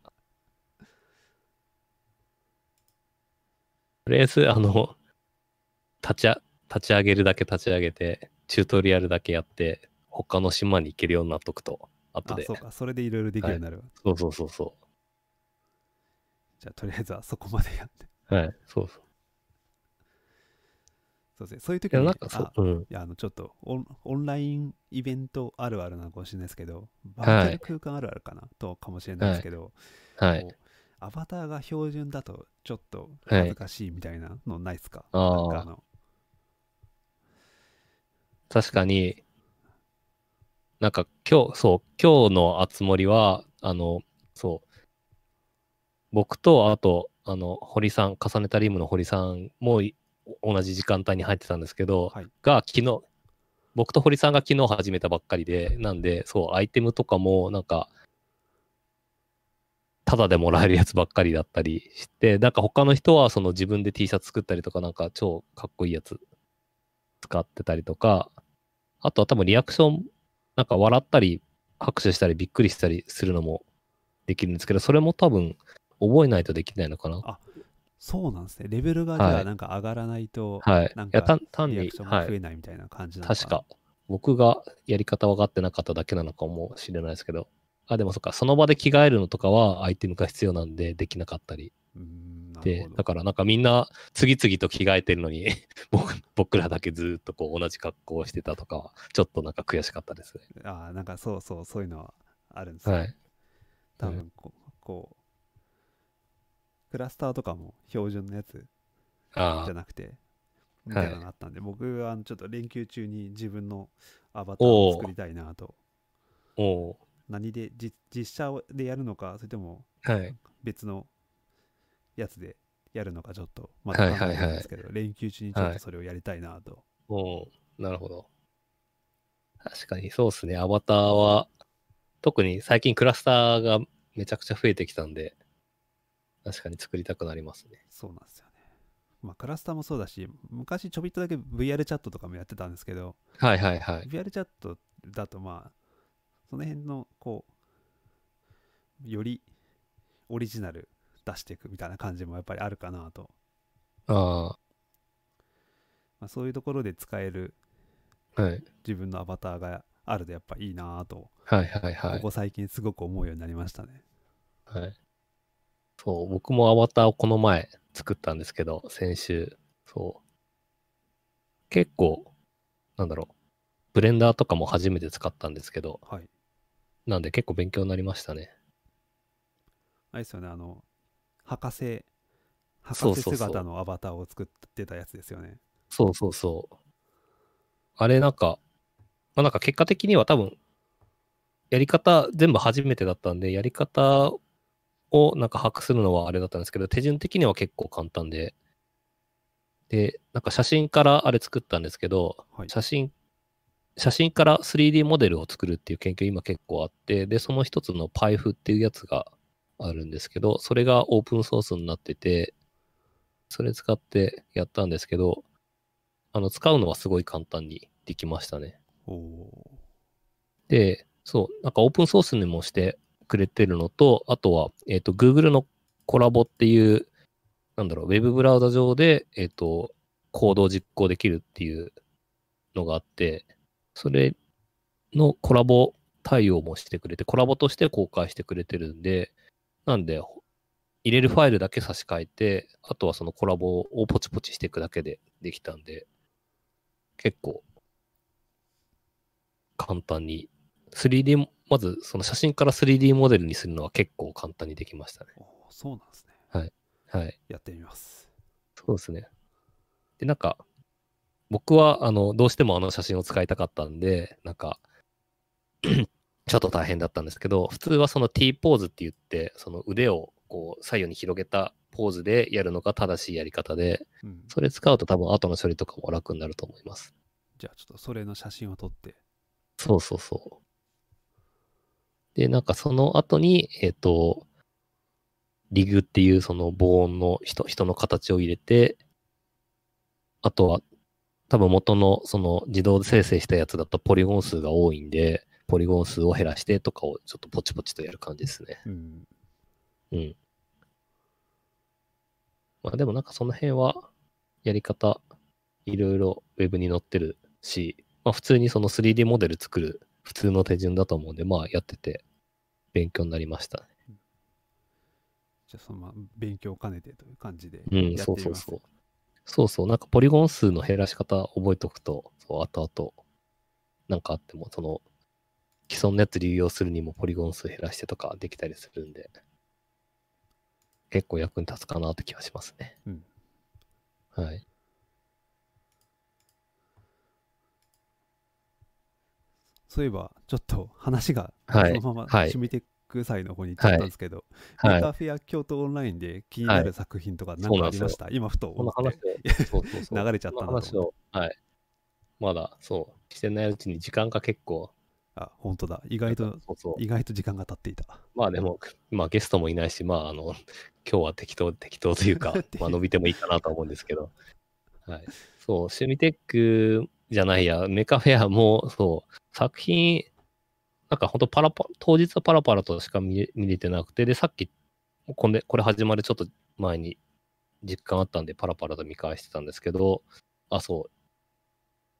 とりあえず、あの、立ちあ、立ち上げるだけ立ち上げて、チュートリアルだけやって、他の島に行けるようになっとくと、後で。あそうか、それでいろいろできるようになるわ。そうそうそうそじゃあとりあえずはそこまでやって。う。はい、そうそう。そうですね。そういう時いや、に、なんかそあう、うん。いやあのちょっとオンオンラインイベントあるあるなのかもしれないですけど、バーチャル空間あるあるかな、とかもしれないですけど、はいアバターが標準だとちょっと恥ずかしいみたいなのないですか、あーなんかあの確かに、なんか今日、そう、今日のあつ森は、あの、そう、僕と、あと、あの、堀さん、重ねたリムの堀さんもい同じ時間帯に入ってたんですけど、はい。が昨日、僕と堀さんが昨日始めたばっかりで、なんで、そう、アイテムとかも、なんか、ただでもらえるやつばっかりだったりして、なんか他の人はその自分で T シャツ作ったりとか、なんか超かっこいいやつ使ってたりとか、あとは多分リアクション、なんか笑ったり、拍手したり、びっくりしたりするのもできるんですけど、それも多分覚えないとできないのかな。あそうなんですね。レベルがじゃあなんか上がらないと、はい。なんかリアクション、はい。が増えないみたいな感じなの確か。僕がやり方分かってなかっただけなのかもしれないですけど。あ、でもそっか、その場で着替えるのとかはアイテムが必要なんでできなかったり。うーん、でだからなんかみんな次々と着替えてるのに 僕、僕らだけずーっとこう同じ格好をしてたとかは、ちょっとなんか悔しかったですね。ああ、なんかそうそう、そういうのはあるんですよ。はい。多分こう、こう、クラスターとかも標準のやつじゃなくて、みたいなのがあったんで、僕はあのちょっと連休中に自分のアバターを作りたいなと。おう何でじ実写でやるのか、それともはい。別のやつでやるのかちょっとまだ考えてるんですけど、連休中にちょっとそれをやりたいなと。おうなるほど。確かにそうですね。アバターは、特に最近クラスターがめちゃくちゃ増えてきたんで、確かに作りたくなりますね。そうなんですよね。まあ、クラスターもそうだし、昔ちょびっとだけ VR チャットとかもやってたんですけど、はいはいはい。VR チャットだとまあ、その辺のこう、よりオリジナル出していくみたいな感じもやっぱりあるかなと。あまあ、そういうところで使えるあ、はい。自分のアバターがあるとやっぱいいなと、はいはいはい。ここ最近すごく思うようになりましたね。はい。そう、僕もアバターをこの前作ったんですけど、先週、そう。結構、なんだろう、ブレンダーとかも初めて使ったんですけど、はい。なんで結構勉強になりましたね。あれですよね、あの、博士、博士姿のアバターを作ってたやつですよね。そうそうそう。あれなんか、まあなんか結果的には多分、やり方全部初めてだったんで、やり方をなんか把握するのはあれだったんですけど、手順的には結構簡単で、で、なんか写真からあれ作ったんですけど、はい。写真、写真から 3D モデルを作るっていう研究今結構あって、で、その一つの PyF っていうやつがあるんですけど、それがオープンソースになってて、それ使ってやったんですけど、あの、使うのはすごい簡単にできましたね。で、そう、なんかオープンソースにもしてくれてるのと、あとは、えっ、と、Google のコラボっていう、なんだろう、ウェブブラウザ上で、えっ、と、コードを実行できるっていうのがあって、それのコラボ対応もしてくれて、コラボとして公開してくれてるんで、なんで、入れるファイルだけ差し替えて、あとはそのコラボをポチポチしていくだけでできたんで、結構簡単に 3D、まずその写真から 3D モデルにするのは結構簡単にできましたね。そうなんですね。はい。やってみます。そうですね。で、なんか、僕は、あの、どうしてもあの写真を使いたかったんで、なんか、ちょっと大変だったんですけど、普通はその T ポーズって言って、その腕をこう左右に広げたポーズでやるのが正しいやり方で、うん。それ使うと多分後の処理とかも楽になると思います。じゃあちょっとそれの写真を撮って。そうそうそう。で、なんかその後に、えっ、と、リグっていうその防音の人人の形を入れて、あとは多分元のその自動生成したやつだとポリゴン数が多いんで、ポリゴン数を減らしてとかをちょっとポチポチとやる感じですね。うん。うん。まあでもなんかその辺はやり方いろいろウェブに載ってるし、まあ普通にその 3D モデル作る普通の手順だと思うんで、まあやってて勉強になりましたね。じゃあそのまま勉強を兼ねてという感じでうん。そうそうそう。そうそう、なんかポリゴン数の減らし方覚えておくと、そう、後々なんかあっても、その既存のやつ流用するにもポリゴン数減らしてとかできたりするんで、結構役に立つかなって気がしますね。うん。はい。そういえば、ちょっと話がはいそのままはい締めていく際の方に行っちゃったんですけど、はい。メカフェア京都オンラインで気になる作品とか何かありました、今ふとこの思っ話て。を、そうそうそう。流れちゃったなとこの話を、はい。まだ、そう、してないうちに時間が結構、あ、本当だ。意外と、そうそう。意外と時間が経っていた。まあでも、まあゲストもいないし、まああの、今日は適当、適当というか、まあ伸びてもいいかなと思うんですけど、はい。そう、趣味テックじゃないや、メカフェアも、そう、作品、なんかほんとパラパ当日はパラパラとしか見れ見れてなくて、で、さっき、これこれ始まるちょっと前に実感あったんで、パラパラと見返してたんですけど、あ、そう、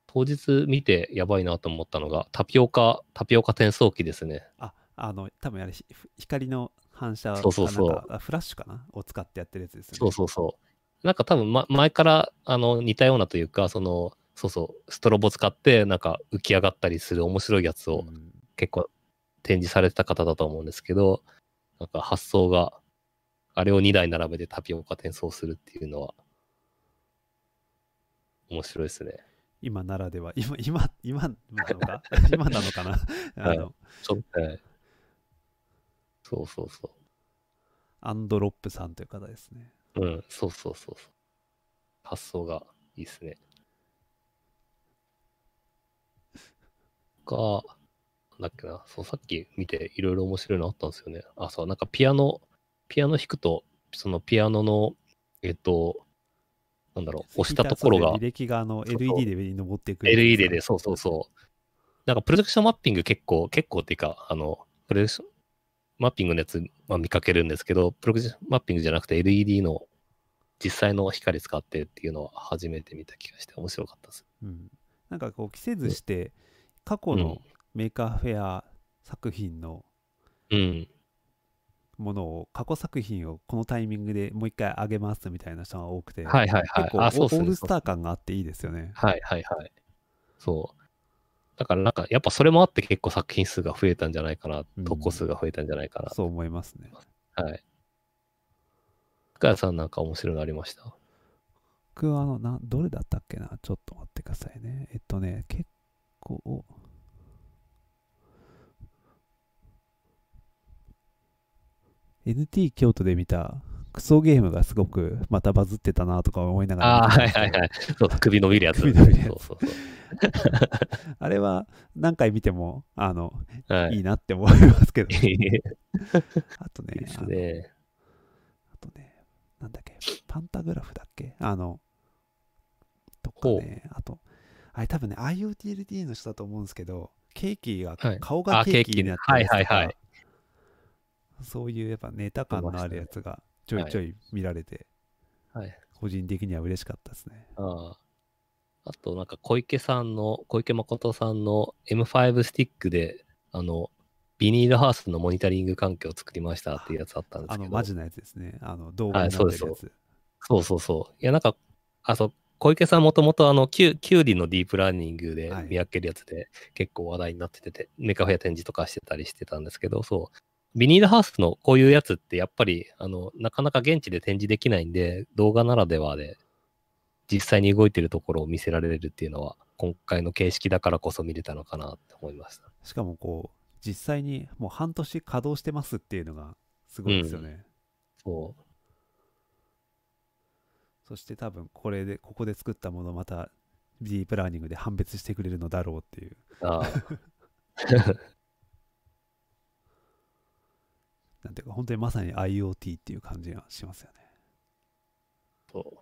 当日見てやばいなと思ったのが、タピオカ、タピオカ転送機ですね。ああの多分あれひ光の反射そうそうそうフラッシュかな？を使ってやってるやつですよねそうそうそう。なんか多分、ま、前からあの似たようなというか、その、そうそう、ストロボ使ってなんか浮き上がったりする面白いやつをうん結構展示されてた方だと思うんですけど、なんか発想が、あれを2台並べてタピオカ転送するっていうのは、面白いですね。今ならでは今今今なのか？今なのかな？あの、ちょっと、ね、そうそうそアンドロップさんという方ですねう。うん、そうそうそうそう。発想がいいですね。が、なんだっけな、そう、さっき見ていろいろ面白いのあったんですよね。あ、そう、なんかピアノ、ピアノ弾くと、そのピアノの、えっと、なんだろう、押したところが履、歴があの LED で上に登っていくやつ LED で、そうそうそう。なんかプロジェクションマッピング結構、結構っていうか、あの、プロジェクションマッピングのやつ、まあ、見かけるんですけど、プロジェクションマッピングじゃなくて LED の実際の光使ってっていうのは初めて見た気がして面白かったです。うん、なんかこう季節して過去の Maker Faire 作品のうん。ものを過去作品をこのタイミングでもう一回上げますみたいな人が多くて、はいはいはい結。構オールスター感があっていいですよね。はいはいはい。そう。だからなんか、やっぱそれもあって結構作品数が増えたんじゃないかな、うん投稿数が増えたんじゃないかな。そう思いますね。はい。深谷さんなんか面白いのありました？僕はあのなどれだったっけな？ちょっと待ってくださいね。えっとね結構 NT 京都で見たクソゲームがすごくまたバズってたなとか思いながらああ、はいはいはい。そう、首伸びるやつ。首伸びるやつそうそうそ あれは何回見てもあの、う。はい。いいなって思いますけどいいであとねすね。あとねなんだっけパンタグラフだっけ？あのとかねあとあれ多分ね IoTLT の人だと思うんですけどケーキが、はい顔がケーキになってるはいはいはいそういうやっぱネタ感のあるやつがちょいちょい見られて、はい。個人的には嬉しかったですねああ。あと、なんか小池さんの、小池誠さんの M5 スティックで、あの、ビニールハウスのモニタリング環境を作りましたっていうやつあったんですけど。あのマジなやつですねあの動画になはいそうってるやつ、そうそうそう。いや、なんか、あ、そう、小池さんもともとあの、キュキュウリのディープラーニングではい見分けるやつで結構話題になってて、メカフェア展示とかしてたりしてたんですけど、そう。ビニールハウスのこういうやつってやっぱり、あの、なかなか現地で展示できないんで、動画ならではで実際に動いてるところを見せられるっていうのは、今回の形式だからこそ見れたのかなって思いました。しかもこう実際にもう半年稼働してますっていうのがすごいですよね、そう。そして多分これでここで作ったものをまたディープラーニングで判別してくれるのだろうっていうああ なんていうか本当にまさに IoT っていう感じがしますよねそう。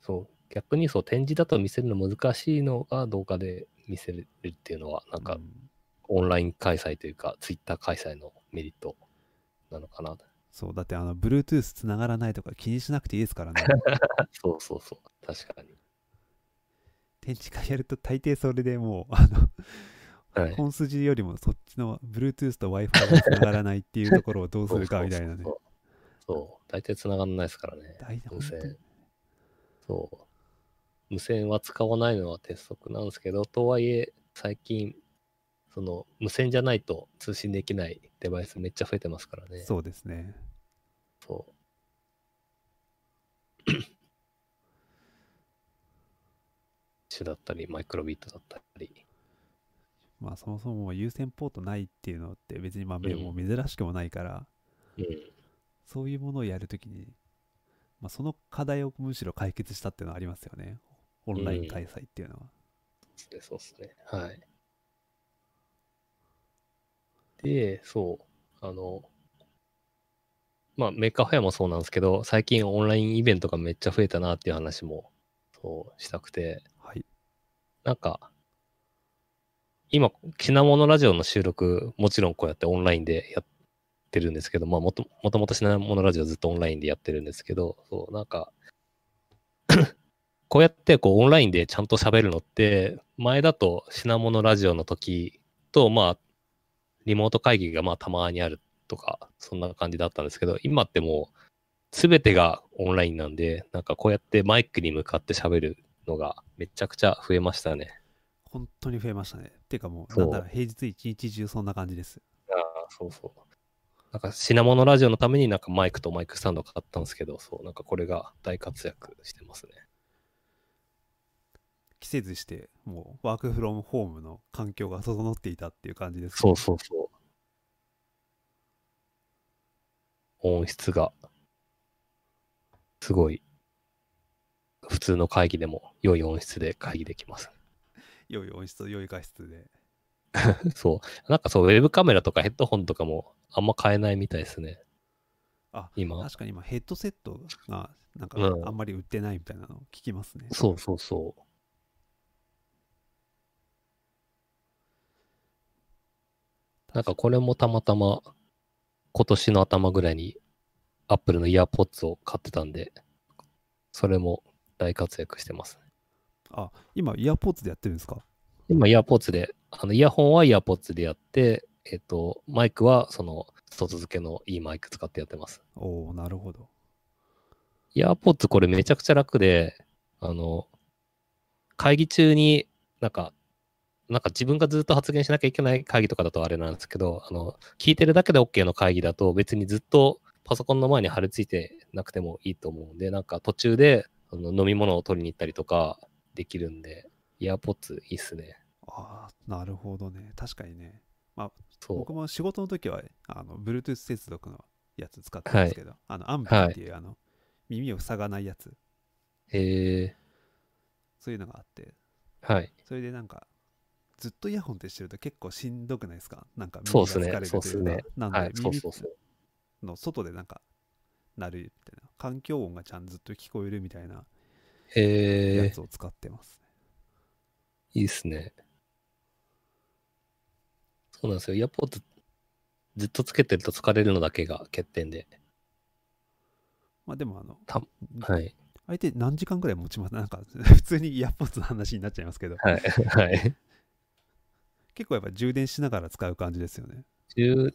そう。逆にそう、展示だと見せるの難しいのが動画で見せるっていうのは、なんかうんオンライン開催というか、ツイッター開催のメリットなのかな。そうだってあの Bluetooth つながらないとか気にしなくていいですからね そうそうそう。確かに。展示会やると大抵それでもうあのはい。本筋よりもそっちの Bluetooth と Wi-Fi がつながらないっていうところをどうするかみたいなねそう。大体繋がんないですからね。大体無線そう。無線は使わないのは鉄則なんですけど、とはいえ、最近、その、無線じゃないと通信できないデバイスめっちゃ増えてますからね。そうですねそう。種だったり、マイクロビットだったり。まあそもそも有線ポートないっていうのって別にまあうんもう珍しくもないから、うん。そういうものをやるときに、まあ、その課題をむしろ解決したっていうのはありますよね。オンライン開催っていうのは。そうですね、そうですね。はい。で、そう、あの、まあ、 Maker Faire もそうなんですけど、最近オンラインイベントがめっちゃ増えたなっていう話もそう、したくて、はい。なんか、今、品モノラジオの収録、もちろんこうやってオンラインでやってるんですけど、まあ、もともと品モノラジオずっとオンラインでやってるんですけど、そう、なんか、こうやってこうオンラインでちゃんと喋るのって、前だと品モノラジオの時と、まあ、リモート会議がまあたまにあるとか、そんな感じだったんですけど、今ってもう、すべてがオンラインなんで、なんかこうやってマイクに向かって喋るのがめちゃくちゃ増えましたね。本当に増えましたね。ていうかもう、なんなら平日一日中そんな感じです。ああ、そうそう。なんか品物ラジオのためになんかマイクとマイクスタンド買ったんですけど、そう、なんかこれが大活躍してますね。季節して、もうワークフロムホームの環境が整っていたっていう感じです、そうそうそう。音質が、すごい、普通の会議でも良い音質で会議できます。良い音質、良い画質で。そう。なんかそう、ウェブカメラとかヘッドホンとかもあんま買えないみたいですね。あ、今。確かに今ヘッドセットがなんかうんあんまり売ってないみたいなの聞きますね。そうそうそう。なんかこれもたまたま今年の頭ぐらいに Apple のイヤーポッツを買ってたんで、それも大活躍してます。あ、今イヤーポッツでやってるんですか？今イヤーポッツで、あのイヤホンはイヤーポッツでやって、えっと、マイクはその外付けのいいマイク使ってやってます。おおなるほど。イヤーポッツこれめちゃくちゃ楽で、あの、会議中になんか、なんか自分がずっと発言しなきゃいけない会議とかだとあれなんですけど、あの、聞いてるだけで OK の会議だと別にずっとパソコンの前に貼り付いてなくてもいいと思うんで、なんか途中であの飲み物を取りに行ったりとかできるんで、イヤーポッツいいっすね。ああ、なるほどね。確かにね。そう。僕も仕事の時は、あの、Bluetooth 接続のやつ使ってるんですけど、あの、アンビっていう、あの、耳を塞がないやつ、えそういうのがあって、ー、はい。それでなんか、ずっとイヤホンってしてると結構しんどくないですか？なんか耳が疲れるというかそうっすねなんはい、耳。の外でなんか、なるみたいな。環境音がちゃんとずっと聞こえるみたいなやえつを使ってます。ー、いいっすね。そうなんですよ。イヤーポッツずっとつけてると疲れるのだけが欠点で。まあでもあの、たはい。相手何時間くらい持ちます？なんか、普通にイヤーポッツの話になっちゃいますけど、はい。はい。結構やっぱ充電しながら使う感じですよね。十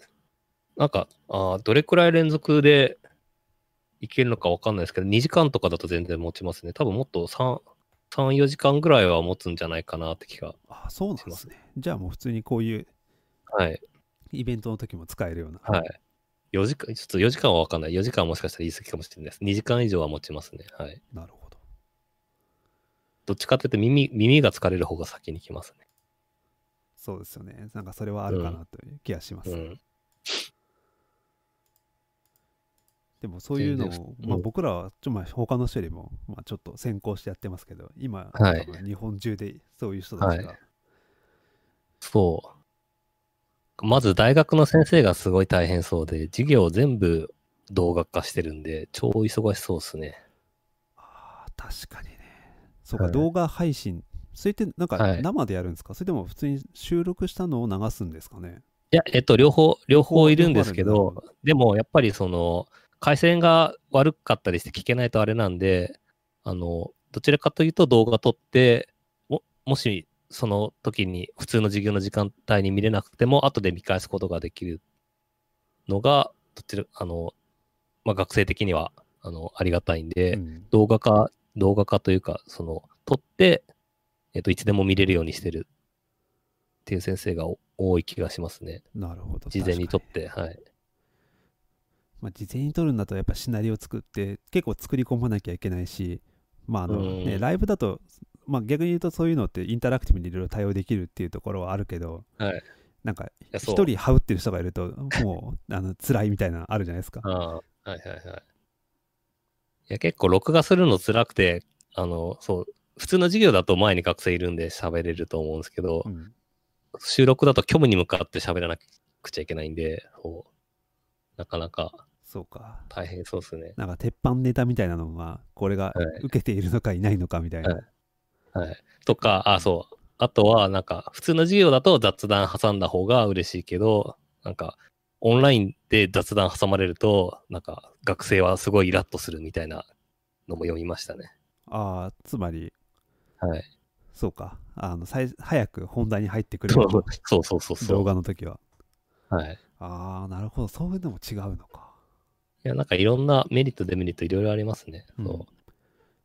なんか、あーどれくらい連続でいけるのかわかんないですけど、2時間とかだと全然持ちますね。多分もっと3、3、4時間ぐらいは持つんじゃないかなって気が。あ、そうなんですね。じゃあもう普通にこういうはい。イベントの時も使えるような。はい。4時間、ちょっと4時間はわかんない。4時間はもしかしたら言い過ぎかもしれないです。2時間以上は持ちますね。はい。なるほど。どっちかっていうと耳、耳が疲れる方が先に来ますね。そうですよね。なんかそれはあるかなという気がします。うん。でもそういうの全を、まあ僕らはちょ、まあ、他の人よりも、まあ、ちょっと先行してやってますけど、今、はい。日本中でそういう人たちが、はい。そう。まず大学の先生がすごい大変そうで、授業を全部動画化してるんで、超忙しそうですね。ああ、確かにね。そうか、はい。動画配信、それってなんかはい。生でやるんですか、それとも普通に収録したのを流すんですかね？いや、えっと、両方、両方いるんですけど、でもやっぱりその、回線が悪かったりして聞けないとあれなんで、あの、どちらかというと動画撮って、も、もしその時に普通の授業の時間帯に見れなくても、後で見返すことができるのが、どちら、あの、まあ、学生的には、あの、ありがたいんで、うん動画化、動画化というか、その、撮って、えっと、いつでも見れるようにしてるっていう先生がお多い気がしますね。なるほど。事前に撮って、はい。まあ、事前に撮るんだとやっぱシナリオ作って結構作り込まなきゃいけないし、まああのうんね、ライブだと、まあ、逆に言うとそういうのってインタラクティブにいろいろ対応できるっていうところはあるけど、はい。なんか一人ハウってる人がいるともう あの辛いみたいなのあるじゃないですか。はいはいはい。いや、結構録画するの辛くて、あの、そう、普通の授業だと前に学生いるんで喋れると思うんですけど、うん収録だと虚無に向かって喋らなくちゃいけないんで、そうなかなかそうか。大変そうですね。なんか鉄板ネタみたいなのが、これがはい受けているのかいないのかみたいな。はいはい。とか、あ、そう。あとは、なんか、普通の授業だと雑談挟んだ方が嬉しいけど、なんか、オンラインで雑談挟まれると、なんか、学生はすごいイラッとするみたいなのも読みましたね。ああ、つまり、はい。そうか。あの、最早く本題に入ってくるそうそうそうそうそう。動画の時は。はい。いああ、なるほど。そういうのも違うのか。や、なんかいろんなメリット、デメリットいろいろありますね。うんそう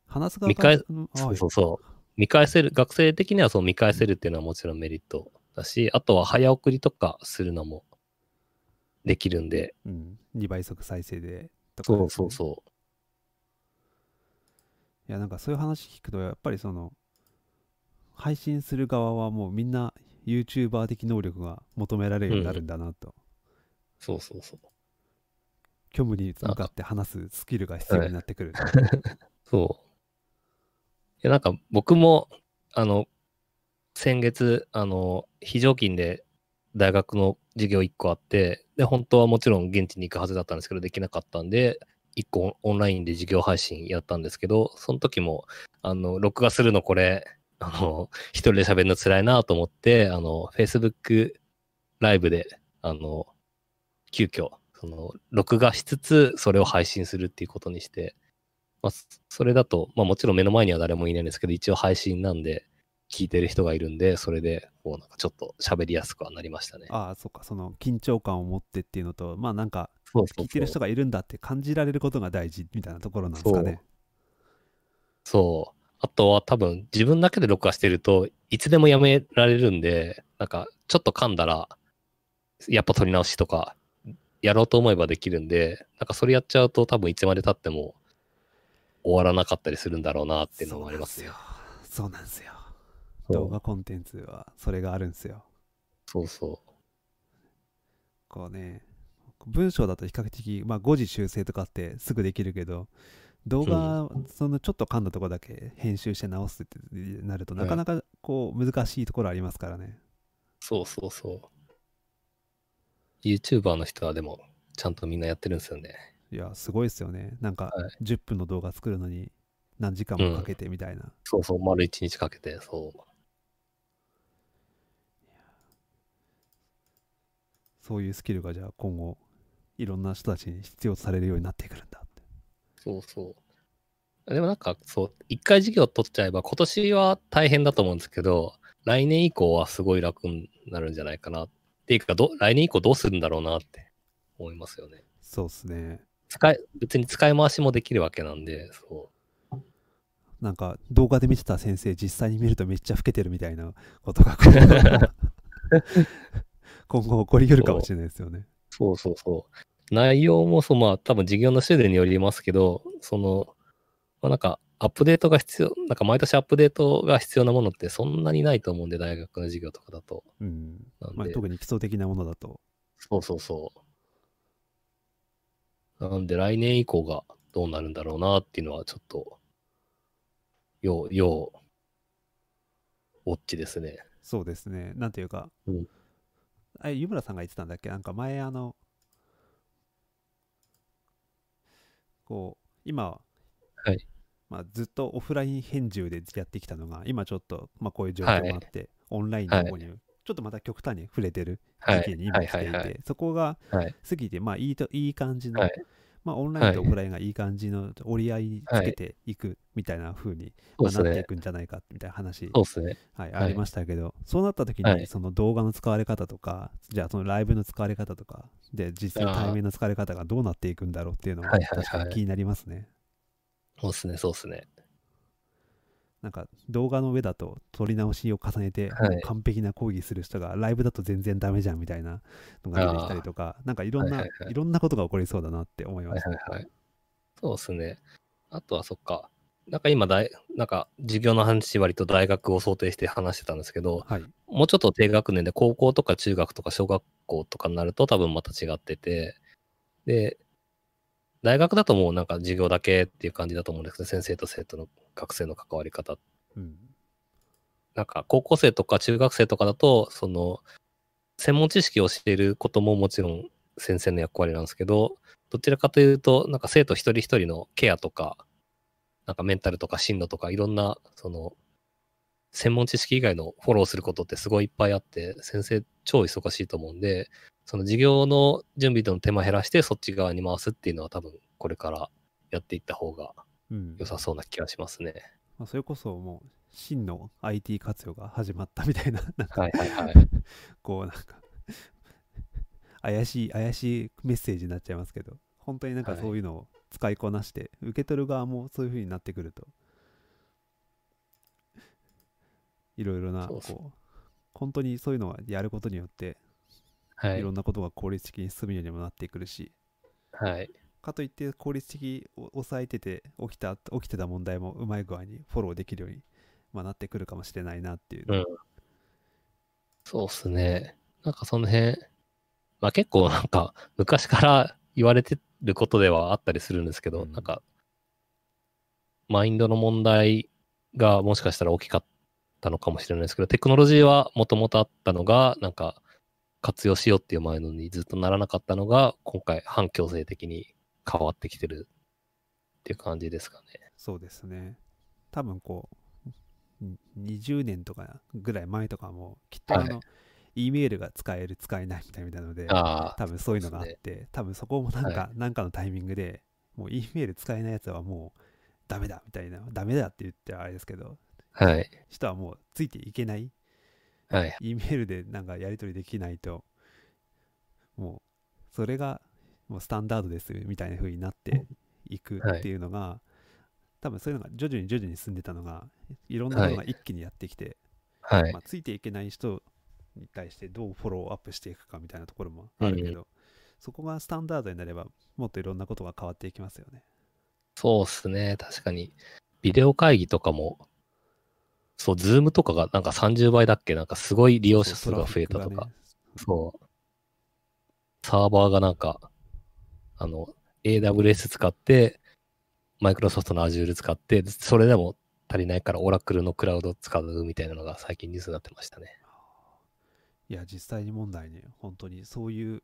話す側見返そうはいそうそう。見返せる、学生的にはそう見返せるっていうのはもちろんメリットだし、あとは早送りとかするのもできるんで、うん、2倍速再生でとかそうそうそいやなんかそういう話聞くとやっぱりその配信する側はもうみんな YouTuber 的能力が求められるようになるんだなと、う。そうそうそう。虚無に向かって話すスキルが必要になってくる、そう。いや、なんか僕も、あの、先月、あの、非常勤で大学の授業1個あって、で、本当はもちろん現地に行くはずだったんですけど、できなかったんで、1個オンラインで授業配信やったんですけど、その時も、あの、録画するのこれ、あの、一人で喋るの辛いなと思って、あの、Facebook ライブで、あの、急遽、その、録画しつつ、それを配信するっていうことにして、まあ、そそれだと、まあもちろん目の前には誰もいないんですけど、一応配信なんで、聞いてる人がいるんで、それで、こうなんかちょっと喋りやすくはなりましたね。ああそうかその緊張感を持ってっていうのとまあなんかそうそう聞いてる人そう。がいるんだって感じられることが大事みたいなところなんですかねそう。あとは多分自分だけで録画してるといつでもやめられるんで、なんかちょっと噛んだら、やっぱ撮り直しとか、やろうと思えばできるんで、なんかそれやっちゃうと多分いつまで経っても終わらなかったりするんだろうなっていうのもありますよ。そうなんですよ動画コンテンツはそれがあるんですよそうそう。こうね文章だと比較的、まあ、誤字修正とかってすぐできるけど動画、そのちょっと噛んだところだけ編集して直すってなるとなかなかこう難しいところありますからね、そうそうそう。YouTuber の人はでも、ちゃんとみんなやってるんですよね。いやすごいですよねなんかは10分の動画作るのに何時間もかけてみたいな、そうそう、丸一日かけて、そう。そういうスキルがじゃあ今後いろんな人たちに必要とされるようになってくるんだってそうそう。でもなんか、そう、一回授業取っちゃえば、今年は大変だと思うんですけど、来年以降はすごい楽になるんじゃないかな。っていうか、ど来年以降どうするんだろうなって思いますよね。そうっすね使い、別に使い回しもできるわけなんで、そう。なんか動画で見てた先生実際に見るとめっちゃ老けてるみたいなことが今後 起こり得るかもしれないですよねそうそうそう。内容もそう、まあ多分授業の種類によりますけど、その、まあなんかアップデートが必要、なんか毎年アップデートが必要なものってそんなにないと思うんで、大学の授業とかだと。うん。なんで、まあ、特に基礎的なものだと。そうそうそう。なんで来年以降がどうなるんだろうなっていうのはちょっと、要、要、ウォッチですね。そうですね。なんていうか、うん。あれ湯村さんが言ってたんだっけ？なんか前あのこう今はいまあ、ずっとオフライン返事でやってきたのが今ちょっと、まあ、こういう状況もあって、オンラインの方にちょっとまた極端に触れてるはい。時期に今来ていて、はいはいはいそこがはい。過ぎて、まあ、いいといい感じの、はいまあ、オンラインとオフラインがいい感じの折り合いつけていくみたいな風に、まあなってい。くんじゃないかみたいな話。はい、はいありましたけど、そうなった時にはいその動画の使われ方とか、じゃあそのライブの使われ方とか、で実際対面の使われ方がどうなっていくんだろうっていうのがはいはいはい確かに気になりますね。そうですね、そうですね。なんか動画の上だと撮り直しを重ねて、完璧な講義する人がライブだと全然ダメじゃんみたいなのが出てきたりとか、なんかいろんな、はいいはいはいろんなことが起こりそうだなって思いまはいした。はいはい。そうですね。あとはそっか。なんか今大、なんか授業の話割と大学を想定して話してたんですけど、はい。もうちょっと低学年で高校とか中学とか小学校とかになると多分また違ってて、で、大学だともうなんか授業だけっていう感じだと思うんですけど、先生と生徒の学生の関わり方。うん。なんか高校生とか中学生とかだと、その、専門知識を教えることももちろん先生の役割なんですけど、どちらかというと、なんか生徒一人一人のケアとか、なんかメンタルとか進路とかいろんな、その、専門知識以外のフォローすることってすごいいっぱいあって、先生超忙しいと思うんで、その授業の準備との手間減らしてそっち側に回すっていうのは多分これからやっていった方がうん良さそうな気がしますね。まあ、それこそもう真の IT 活用が始まったみたいななんかはいはいはい。こうなんか怪しい怪しいメッセージになっちゃいますけど本当になんかはいそういうのを使いこなして、受け取る側もそういう風になってくるといろいろなこう本当にそういうのはやることによってはいいろんなことが効率的に進むようにもなってくるし、はい。かといって効率的を抑えてて起きた起きてた問題もうまい具合にフォローできるように、まあ、なってくるかもしれないなっていううん。そうっすね。なんかその辺、まあ結構なんか昔から言われてることではあったりするんですけど、うんなんか、マインドの問題がもしかしたら大きかったのかもしれないですけど、テクノロジーはもともとあったのが、なんか活用しようっていうマインドにずっとならなかったのが、今回反強制的に変わってきてるっていう感じですかね。そうですね。多分こう、ん20年とかぐらい前とかも、きっとあはいの、E メールが使える、使えないみたいなので、多分そういうのがあって、多分そこもなんか、はなんかのタイミングで、もう E メール使えないやつはもうダメだみたいな、ダメだって言ってあれですけど、はい。人はもうついていけない、はい。E メールでなんかやり取りできないと、もう、それがもうスタンダードですみたいな風になっていくっていうのが、多分そういうのが徐々に徐々に進んでたのが、いろんなものが一気にやってきて、はいま。あ、ついていけない人に対してどうフォローアップしていくかみたいなところもあるけど、うそこがスタンダードになれば、もっといろんなことが変わっていきますよね。そうっすね。確かに。ビデオ会議とかも、そう、 Zoom とかがなんか30倍だっけ？なんかすごい利用者数が増えたとか。そう。サーバーがなんか、あの、AWS 使って、マイクロソフトの Azure 使って、それでも足りないからオラクルのクラウド使うみたいなのが最近ニュースになってましたね。いや、実際に問題に、本当にそういう、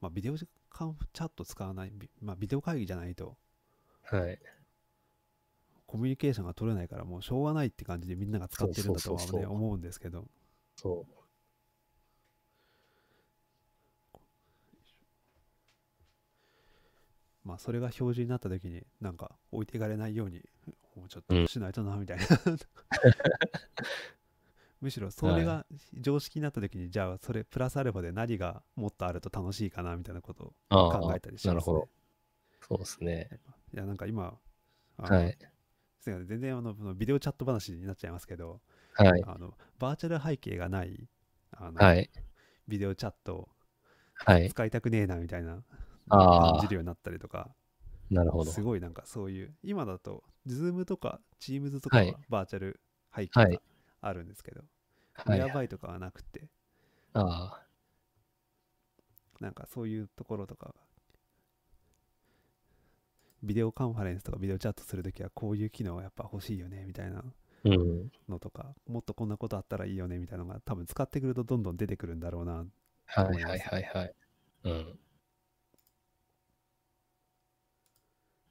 まあ、ビデオカンチャット使わない、ビまあ、ビデオ会議じゃないと、はい。コミュニケーションが取れないから、もうしょうがないって感じでみんなが使ってるんだとはね思うんですけど、そう。まあ、それが標準になった時に、なんか置いていかれないように、もうちょっうんとしないとな、みたいな。むしろそれが常識になった時に、じゃあそれプラスアルファで何がもっとあると楽しいかなみたいなことを考えたりします、ね。なるほど。そうですね。いや、なんか今、はい。すいません全然あのビデオチャット話になっちゃいますけど、はい。あのバーチャル背景がないあの、はい。ビデオチャットをはい。使いたくねえなみたいな感じるようになったりとか、なるほど。すごいなんかそういう、今だと、Zoom とか Teams とかははいバーチャル背はい景があるんですけど、はい。メアバイとかはなくて、あなんかそういうところとか、ビデオカンファレンスとかビデオチャットするときはこういう機能がやっぱ欲しいよねみたいな。のとか、もっとこんなことあったらいいよねみたいなのが多分使ってくるとどんどん出てくるんだろうな。はいはいはいはい。うん。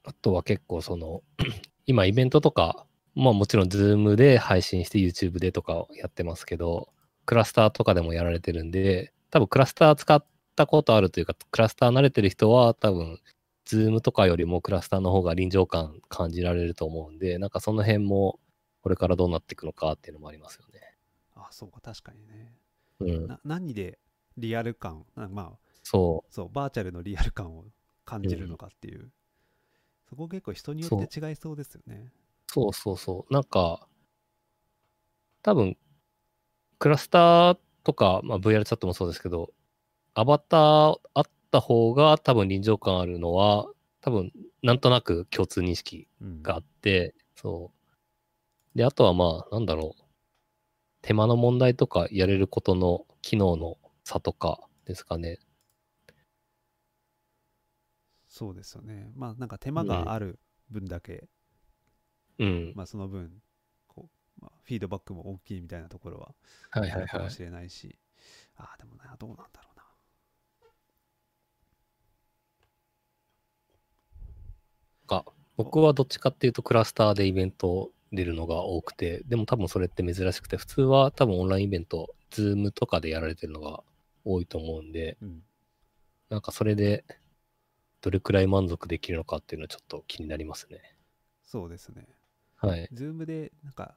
あとは結構その、今イベントとか、まあもちろん Zoom で配信して YouTube でとかやってますけど、クラスターとかでもやられてるんで、多分クラスター使ったことあるというか、クラスター慣れてる人は多分、Zoom とかよりもクラスターの方が臨場感感じられると思うんで、なんかその辺もこれからどうなっていくのかっていうのもありますよね。あ、そうか、確かにね。うん。な何でリアル感、なまあ、そそう、バーチャルのリアル感を感じるのかっていう、そこ結構人によって違いそうですよね。う、そうそうそう。なんか、多分、クラスターとか、まあ、VR チャットもそうですけど、アバターあった方が多分臨場感あるのは、多分、なんとなく共通認識うんがあって、そう。で、あとはまあ、なんだろう。手間の問題とかやれることの機能の差とかですかね。そうですよね。まあなんか手間がある分だけ、うん。まあその分、こう、まあ、フィードバックも大きいみたいなところははいはいはい。あるかもしれないし、ああ、でもな、どうなんだろうな。僕はどっちかっていうとクラスターでイベント出るのが多くて、でも多分それって珍しくて、普通は多分オンラインイベント、ズームとかでやられてるのが多いと思うんで、うん。なんかそれでどれくらい満足できるのかっていうのはちょっと気になりますね。そうですね。はい。 Zoom で、なんか、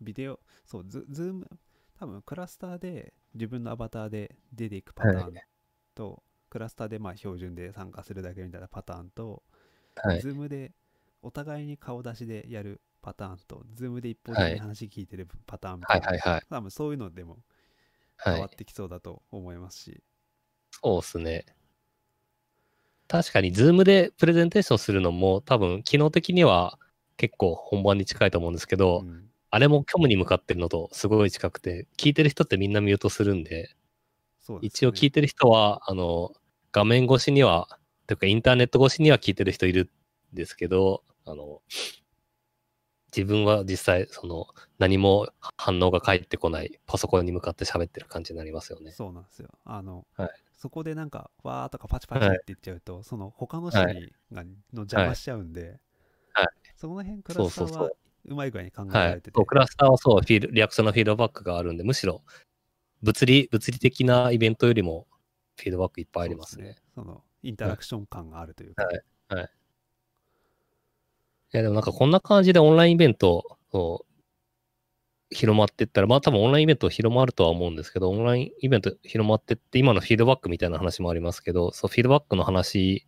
ビデオ、そう、ズ Zoom、多分クラスターで自分のアバターで出ていくパターンと、クラスターでまあ標準で参加するだけみたいなパターンと、はい。 Zoom でお互いに顔出しでやるパターンと、 Zoom で一方的に話聞いてるパターンみたな、はいいはいはい。多分そういうのでもはい変わっ。てきそうだと思いますし、そうですね。確かに、 Zoom でプレゼンテーションするのも多分、機能的には結構本番に近いと思うんですけど、うんあれも虚無に向かってるのとすごい近くて、聞いてる人ってみんなミュートするんで、です一応聞いてる人は、あの、画面越しには、というかインターネット越しには聞いてる人いるんですけど、あの、自分は実際、その、何も反応が返ってこない、パソコンに向かって喋ってる感じになりますよね。そうなんですよ。あの、はい。そこでなんか、わーとかパチパチって言っちゃうと、その他の人に、がの邪魔しちゃうんで、はい。その辺クラスターはそうまい具合に考えはいられてて、。クラスターはそう、フィードリアクションのフィードバックがあるんで、むしろ、物理、物理的なイベントよりも、フィードバックいっぱいありますね。そうですそのインタラクション感があるというか、はい。いや、でもなんかこんな感じでオンラインイベントを広まってったら、まあ多分オンラインイベント広まるとは思うんですけど、オンラインイベント広まってって、今のフィードバックみたいな話もありますけど、そう、フィードバックの話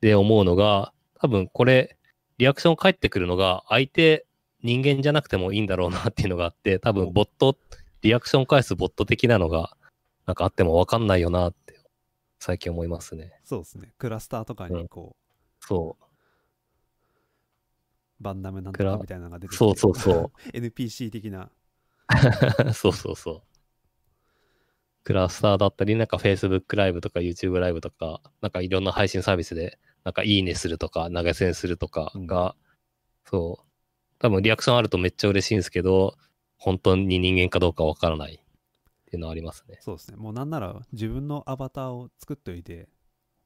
で思うのが、多分これ、リアクション返ってくるのが、相手、人間じゃなくてもいいんだろうなっていうのがあって、多分ボット、リアクション返すボット的なのが、なんかあってもわかんないよなって、最近思いますね。そうですね。クラスターとかうんにこう、そう。バンダムなんとかみたいなのが出てきて、そうそうそう。NPC 的な、そうそうそう。クラスターだったり、なんか Facebook ライブとか YouTube ライブとか、なんかいろんな配信サービスで、なんかいいねするとか、投げ銭するとかが、そう。多分リアクションあるとめっちゃ嬉しいんですけど、本当に人間かどうかわからないっていうのはありますね。そうですね。もうなんなら自分のアバターを作っておいて、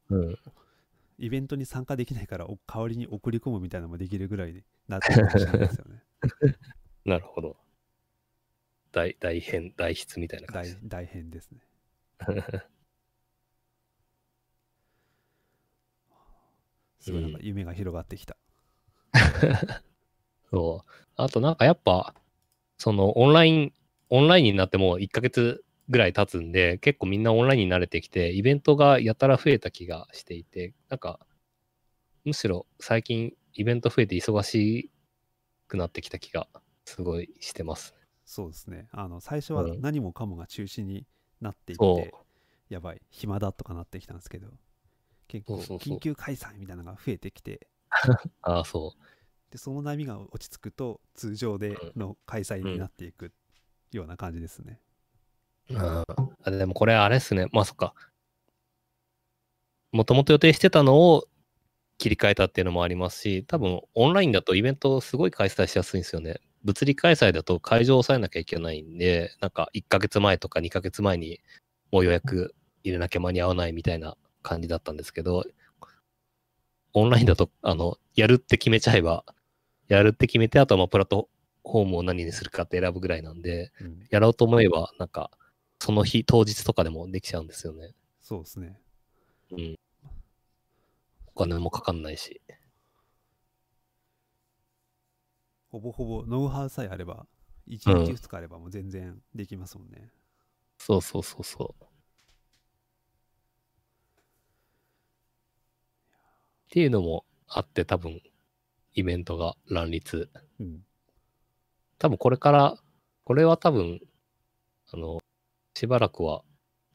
うん。イベントに参加できないからお代わりに送り込むみたいなのもできるぐらいになってるかもしれないですよね。なるほど。大、大変、大筆みたいな感じ大。大変ですね。すごいなんか夢が広がってきた。そう。あとなんかやっぱ、そのオンライン、オンラインになってもう1ヶ月ぐらい経つんで、結構みんなオンラインに慣れてきて、イベントがやたら増えた気がしていて、なんか、むしろ最近イベント増えて忙しくなってきた気がすごいしてます。そうですね。あの最初はうん何もかもが中止になっていそうって、。やばい、暇だとかなってきたんですけど、結構緊急開催みたいなのが増えてきて、ああ、そでその波が落ち着くと通常でうんの開催になっていくような感じですね。う。うん、あでもこれあれっすね。まあそっか。もともと予定してたのを切り替えたっていうのもありますし、多分オンラインだとイベントすごい開催しやすいんですよね。物理開催だと会場を抑えなきゃいけないんで、なんか1ヶ月前とか2ヶ月前にもう予約入れなきゃ間に合わないみたいな感じだったんですけど、オンラインだと、あの、やるって決めちゃえば、やるって決めて、あとはまあプラットフォームを何にするかって選ぶぐらいなんで、うん、やろうと思えば、なんか、その日、当日とかでもできちゃうんですよね。そうですね。うん。お金もかかんないし。ほぼほぼノウハウさえあれば、1うん日2日あればもう全然できますもんね。そうそうそうそう。っていうのもあって、多分、イベントが乱立。うん。多分これから、これは多分、あの、しばらくは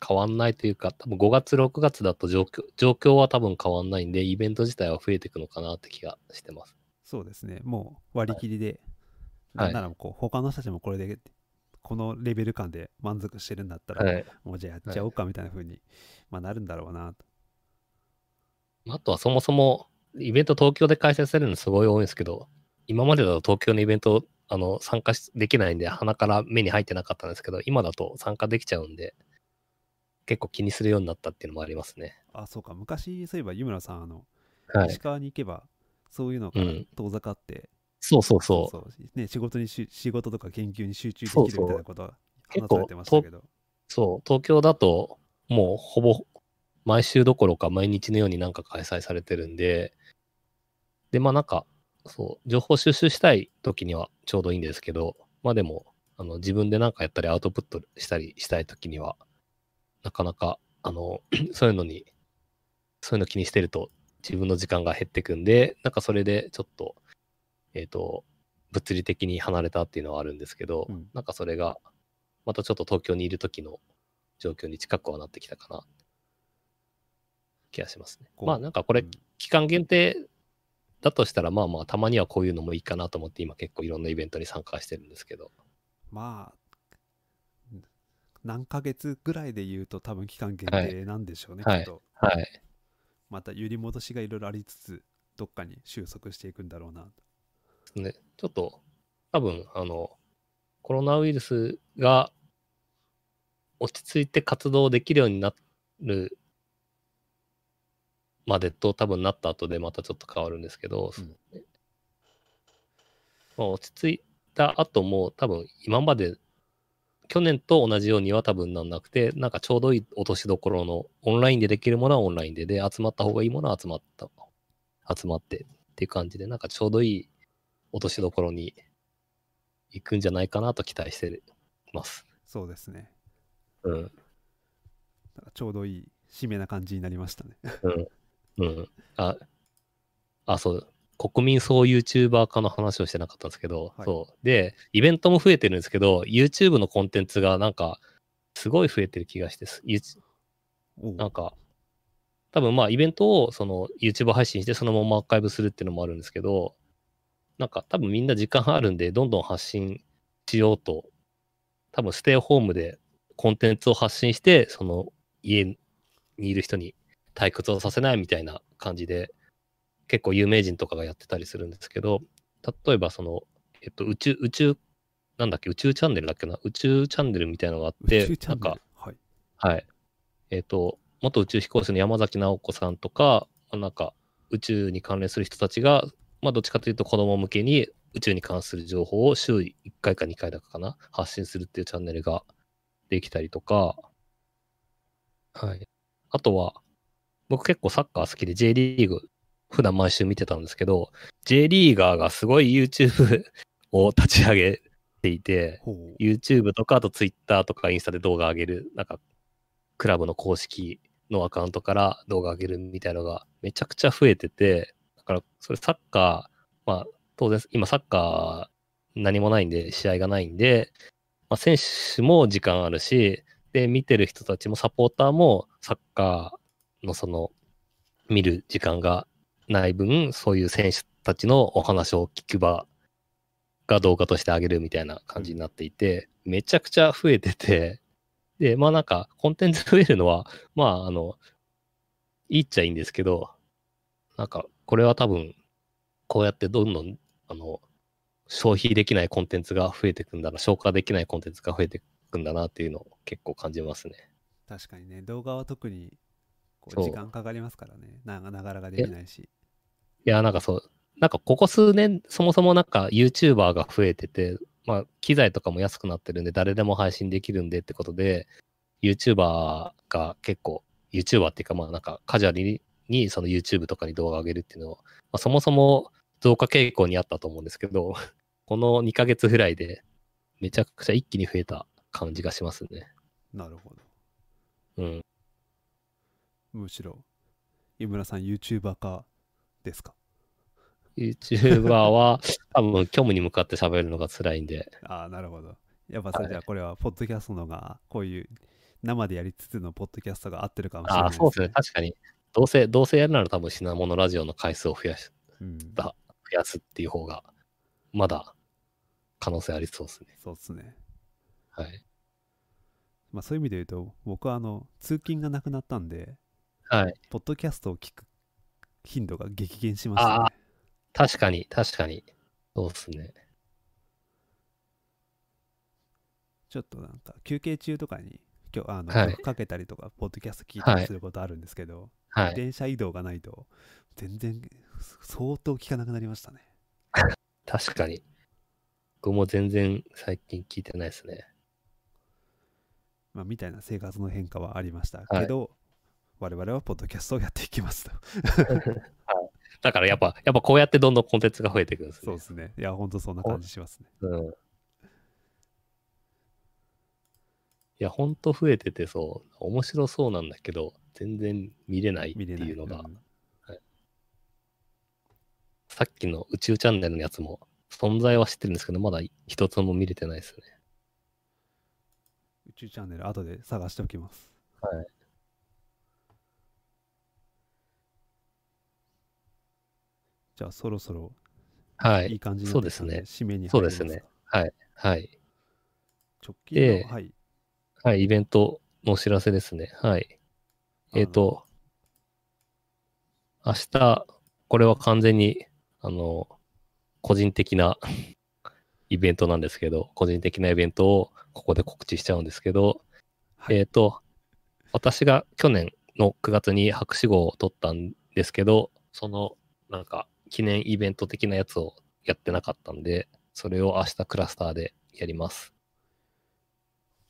変わんないというか、多分5月、6月だと状況、状況は多分変わんないんで、イベント自体は増えていくのかなって気がしてます。そうですね。もう割り切りで、はいなんならこう他の人たちもこれで、このレベル感で満足してるんだったら、はい。もうじゃあやっちゃおうかみたいな風に、まあ、なるんだろうなと。あとはそもそも、イベント東京で開催されるのすごい多いんですけど、今までだと東京のイベント、あの、参加しできないんで、鼻から目に入ってなかったんですけど、今だと参加できちゃうんで、結構気にするようになったっていうのもありますね。あ、そうか。昔、そういえば湯村さん、あの、はい石。川に行けばそういうのからうん遠ざかって、そうそうそう。そうね、仕事にし仕事とか研究に集中できるそうそうみたいなことは結構話されてましたけど。そう、東京だと、もうほぼ毎週どころか毎日のようになんか開催されてるんで、で、まあなんか、そう、情報収集したい時にはちょうどいいんですけど、まあでも、あの、自分でなんかやったりアウトプットしたりしたい時には、なかなか、あの、そういうのに、そういうの気にしてると自分の時間が減ってくんで、なんかそれでちょっと、えっ、と、物理的に離れたっていうのはあるんですけど、うんなんかそれが、またちょっと東京にいる時の状況に近くはなってきたかな、気がしますね。まあなんかこれうん、期間限定だとしたら、まあまあ、たまにはこういうのもいいかなと思って、今結構いろんなイベントに参加してるんですけど。まあ、何ヶ月ぐらいで言うと多分期間限定なんでしょうね、はいきっと。はい。また揺り戻しがいろいろありつつ、どっかに収束していくんだろうな。ね、ちょっと、多分、あの、コロナウイルスが落ち着いて活動できるようになるまでと多分なった後でまたちょっと変わるんですけど、うんまあ、落ち着いた後も多分今まで去年と同じようには多分なんなくて、なんかちょうどいい落としどころのオンラインでできるものはオンラインで、で、集まった方がいいものは集まった、集まってっていう感じで、なんかちょうどいい落としどころに行くんじゃないかなと期待してます。そうですね。うん。ちょうどいい締めな感じになりましたね。うん。うん。あ、あ、そう。国民総 YouTuber 化の話をしてなかったんですけど、はいそう。で、イベントも増えてるんですけど、YouTube のコンテンツがなんか、すごい増えてる気がしてなんか、多分まあイベントをその YouTube 配信してそのままアーカイブするっていうのもあるんですけど、なんか多分みんな時間あるんでどんどん発信しようと、多分ステイホームでコンテンツを発信して、その家にいる人に退屈をさせないみたいな感じで、結構有名人とかがやってたりするんですけど、例えばその、えっと、宇宙、宇宙、なんだっけ、宇宙チャンネルだっけな、宇宙チャンネルみたいなのがあって、宇宙チャンネル？なんか、はい。はい。えっ、と、元宇宙飛行士の山崎直子さんとか、まあなんか宇宙に関連する人たちが、まあどっちかというと子供向けに宇宙に関する情報を週1回か2回だかかな、発信するっていうチャンネルができたりとか、はい。あとは、僕結構サッカー好きで J リーグ普段毎週見てたんですけど、J リーガーがすごい YouTube を立ち上げていて。YouTube とか、あと Twitter とかインスタで動画上げる、なんか、クラブの公式のアカウントから動画上げるみたいなのがめちゃくちゃ増えてて、だから、それサッカー、まあ、当然、今サッカー何もないんで、試合がないんで、まあ、選手も時間あるし、で、見てる人たちもサポーターもサッカーのその、見る時間がない分、そういう選手たちのお話を聞く場が動画としてあげるみたいな感じになっていて、めちゃくちゃ増えてて、で、まあなんか、コンテンツ増えるのは、まああの、いいっちゃいいんですけど、なんか、これは多分、こうやってどんどん、あの、消費できないコンテンツが増えてくんだな、消化できないコンテンツが増えてくんだなっていうのを結構感じますね。確かにね、動画は特にこそうう時間かかりますからね。なながらができないし。いや、なんかそう、なんかここ数年、そもそもなんか YouTuber が増えてて、まあ、機材とかも安くなってるんで、誰でも配信できるんでってことで、YouTuber が結構、YouTuber っていうか、まあなんかカジュアルににその YouTube とかに動画を上げるっていうのを、まあ、そもそも増加傾向にあったと思うんですけど、この2ヶ月ぐらいでめちゃくちゃ一気に増えた感じがしますね。なるほど。うん。むしろ、井村さん YouTuber 化ですか？YouTuber は 多分虚無に向かって喋るのが辛いんで、ああ、なるほど。やっぱそれはいじゃあこれは、ポッドキャストのが、こういう生でやりつつのポッドキャストが合ってるかもしれないああ、そうですね。確かに。どうせ、どうせやるなら多分品物ラジオの回数を増やし、うん、だ増やすっていう方が、まだ可能性ありそうですね。そうっすね。はい。まあそういう意味で言うと、僕はあの、通勤がなくなったんで、はい。ポッドキャストを聞く頻度が激減しました、ね。あ確かに、確かに。そうですね。ちょっとなんか休憩中とかに今日あの、はい曲かけたりとかポッドキャスト聞いたりすることあるんですけど、はい。電車移動がないと全然相当聞かなくなりましたね。確かに。僕も全然最近聞いてないですね。まあ、みたいな生活の変化はありましたはいけど、我々はポッドキャストをやっていきますと。だからやっぱ、やっぱこうやってどんどんコンテンツが増えていくんですね。そうですね。いや、ほんとそんな感じしますね。うん。いや、ほんと増えててそう、面白そうなんだけど、全然見れないってい。いうのが、うんさっきの宇宙チャンネルのやつも、存在は知ってるんですけど、まだ一つも見れてないですね。宇宙チャンネル、後で探しておきます。はい。じゃあ、そろそろはいい。い感じになですね。きたんで締めにそう入りますか？ですね。はい。はい。直近での、はい。はい。イベントのお知らせですね。はい。えっ、と、明日、これは完全に、あの、個人的な イベントなんですけど、個人的なイベントをここで告知しちゃうんですけど、はいえっ、と、私が去年の9月に博士号を取ったんですけど、その、なんか、記念イベント的なやつをやってなかったんで、それを明日クラスターでやります。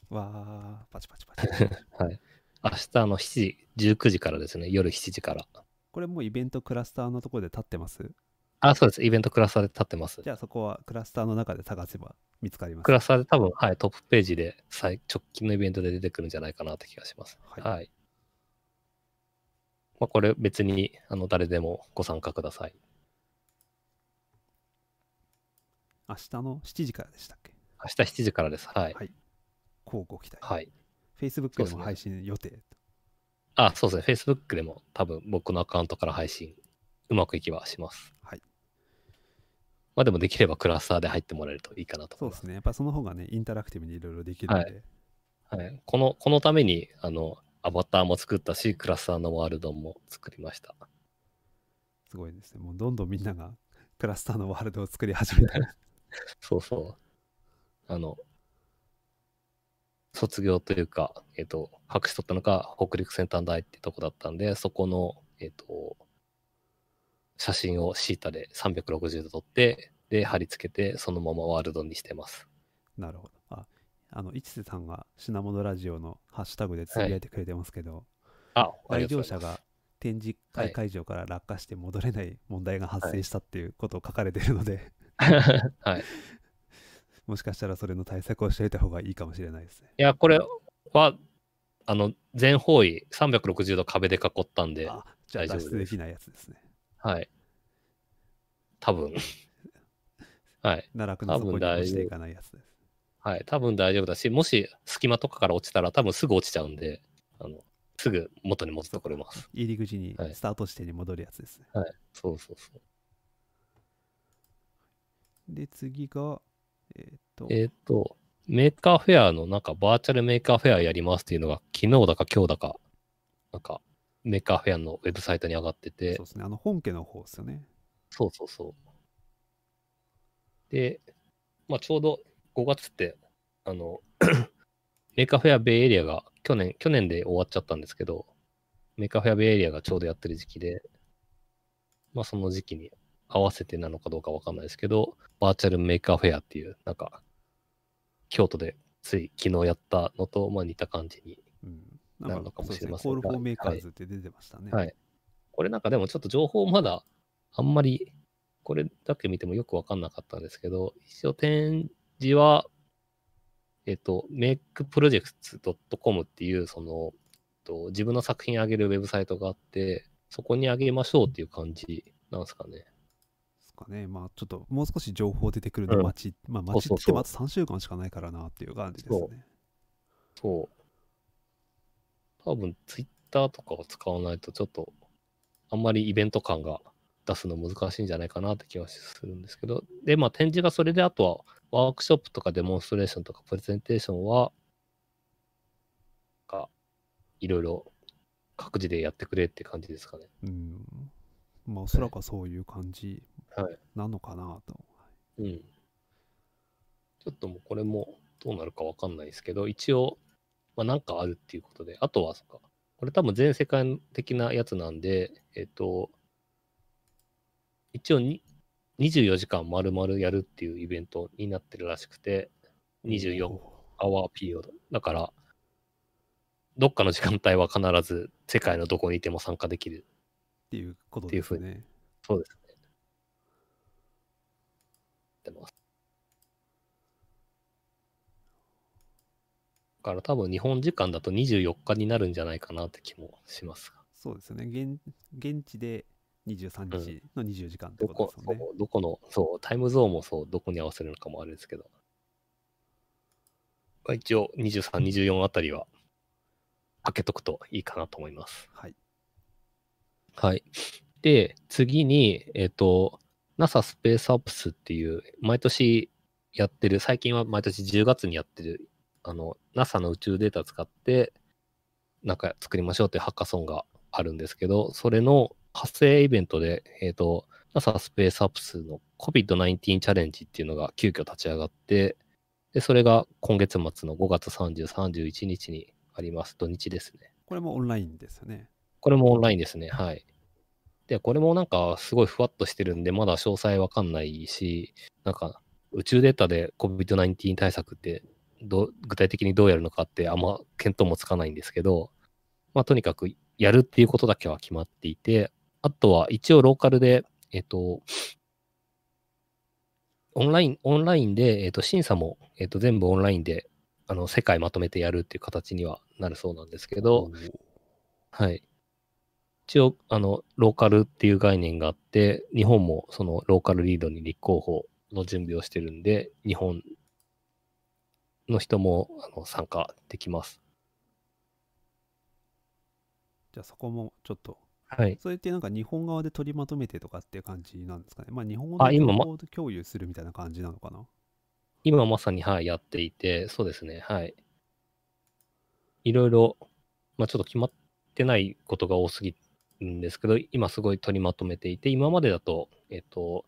わー、パチパチパチ。はい。明日の7時、19時からですね、夜7時から。これもうイベントクラスターのところで立ってます？あ、そうです。イベントクラスターで立ってますじ。ゃあそこはクラスターの中で探せば見つかります。クラスターで多分、はい、トップページで最直近のイベントで出てくるんじゃないかなって気がします。はいはい。まあ、これ別に、あの、誰でもご参加ください。明日の7時からでしたっけ？明日7時からです。はい。はいこうご期待。はい。Facebook そうでも配信予定。あ、そうですね。Facebook でも多分僕のアカウントから配信、うまくいけばします。はい。まあでもできればクラスターで入ってもらえるといいかなと思います。そうですね。やっぱその方がね、インタラクティブにいろいろできるので、はい。この、このために、あの、アバターも作ったし、クラスターのワールドも作りました。すごいですね。もうどんどんみんながクラスターのワールドを作り始めた。そうそう。あの、卒業というか、えっ、と、博士取ったのが北陸先端大ってとこだったんで、そこの、えっ、と、写真をシータで360度撮って、で、貼り付けて、そのままワールドにしてます。なるほど。あ、あの、市瀬さんが品物ラジオのハッシュタグでつぶやいてくれてますけど、あ、あ来りがとうございます場者が展示はい会会場から落下して戻れない問題が発生したっていうことを書かれているので、はい。もしかしたらそれの対策をしておいた方がいいかもしれないですね。いや、これは、あの、全方位360度壁で囲ったんで、あ、じゃあ大丈夫です脱出できないやつですね。はい。多分。はい。奈落の底に落ちていかないやつです。はい。多分大丈夫だし、もし隙間とかから落ちたら多分すぐ落ちちゃうんで、あの、すぐ元に戻ってこれます。入り口にはいスタート地点に戻るやつですね。はい。そうそうそう。で、次が、えーっと、えっ、と、 Maker Faire のなんか Virtually Maker Faire やりますっていうのが昨日だか今日だか、なんか Maker Faire のウェブサイトに上がっててそう、ですね、あの本家の方ですよね。そうそうそう。で、まあちょうど5月って、あの、Maker Faire Bay Area が去年、去年で終わっちゃったんですけど、 Maker Faire Bay Area がちょうどやってる時期で、まあその時期に合わせてなのかどうかわかんないですけど、バーチャル Maker Faire っていう、なんか、京都でつい昨日やったのと、まあ似た感じに。うん。なるのかもしれませんがそうですね Call for Makers って出てましたね。はい。これなんかでもちょっと情報まだあんまりこれだけ見てもよくわかんなかったんですけど、一応展示は、えっと、makeprojects.com っていうその、と自分の作品上げるウェブサイトがあって、そこに上げましょうっていう感じなんですかね。かね。まあちょっともう少し情報出てくるのうん待ち、まあそう待ちってまた3週間しかないからなっていう感じですそね。そう。多分、ツイッターとかを使わないと、ちょっと、あんまりイベント感が出すの難しいんじゃないかなって気はするんですけど、で、まあ、展示がそれで、あとは、ワークショップとかデモンストレーションとかプレゼンテーションは、が、いろいろ各自でやってくれって感じですかね。うん。まあおそらくはそういう感じはい。なのかなと。うん。ちょっともうこれもどうなるかわかんないですけど、一応、まあなんかあるっていうことで、あとは、そっか、これ多分全世界的なやつなんで、えっ、と、一応に24時間丸々やるっていうイベントになってるらしくて、24アワーピリオド。だから、どっかの時間帯は必ず世界のどこにいても参加できる。っていうことですっていうね。そうですね。ってます。だから多分日本時間だと24日になるんじゃないかなって気もしますが。そうですよね。現現地で23日の24時間ってどこ、ことですよね。そうどこの、そう、タイムゾーンもそう、どこに合わせるのかもあれですけど。まあ一応23、24あたりは開けとくといいかなと思います。はい。はい。で、次に、えっ、と、NASA スペースアップスっていう、毎年やってる、最近は毎年10月にやってる、あの、NASA の宇宙データを使って、なんか作りましょうっていうハッカソンがあるんですけど、それの発生イベントで、えっ、と、NASA スペースアップスの COVID-19 チャレンジっていうのが急遽立ち上がって、で、それが今月末の5月30、31日にあります。土日ですね。これもオンラインですよね。これもオンラインですね。はい。で、これもなんかすごいふわっとしてるんで、まだ詳細わかんないし、なんか宇宙データで COVID-19 対策ってどう具体的にどうやるのかってあんま見当もつかないんですけど、まあとにかくやるっていうことだけは決まっていて、あとは一応ローカルで、えっと、オンライン、オンラインで、えっと、審査も、えっと、全部オンラインで、あの、世界まとめてやるっていう形にはなるそうなんですけど、はい。一応、あの、ローカルっていう概念があって、日本もそのローカルリードに立候補の準備をしてるんで、日本の人もあの参加できます。じゃあそこもちょっと、はい。それってなんか日本側で取りまとめてとかっていう感じなんですかね？まあ日本語で情報共有するみたいな感じなのかな？今まさに、はい、やっていて、そうですね、はい。いろいろ、まあちょっと決まってないことが多すぎるんですけど、今すごい取りまとめていて、今までだと、えっと、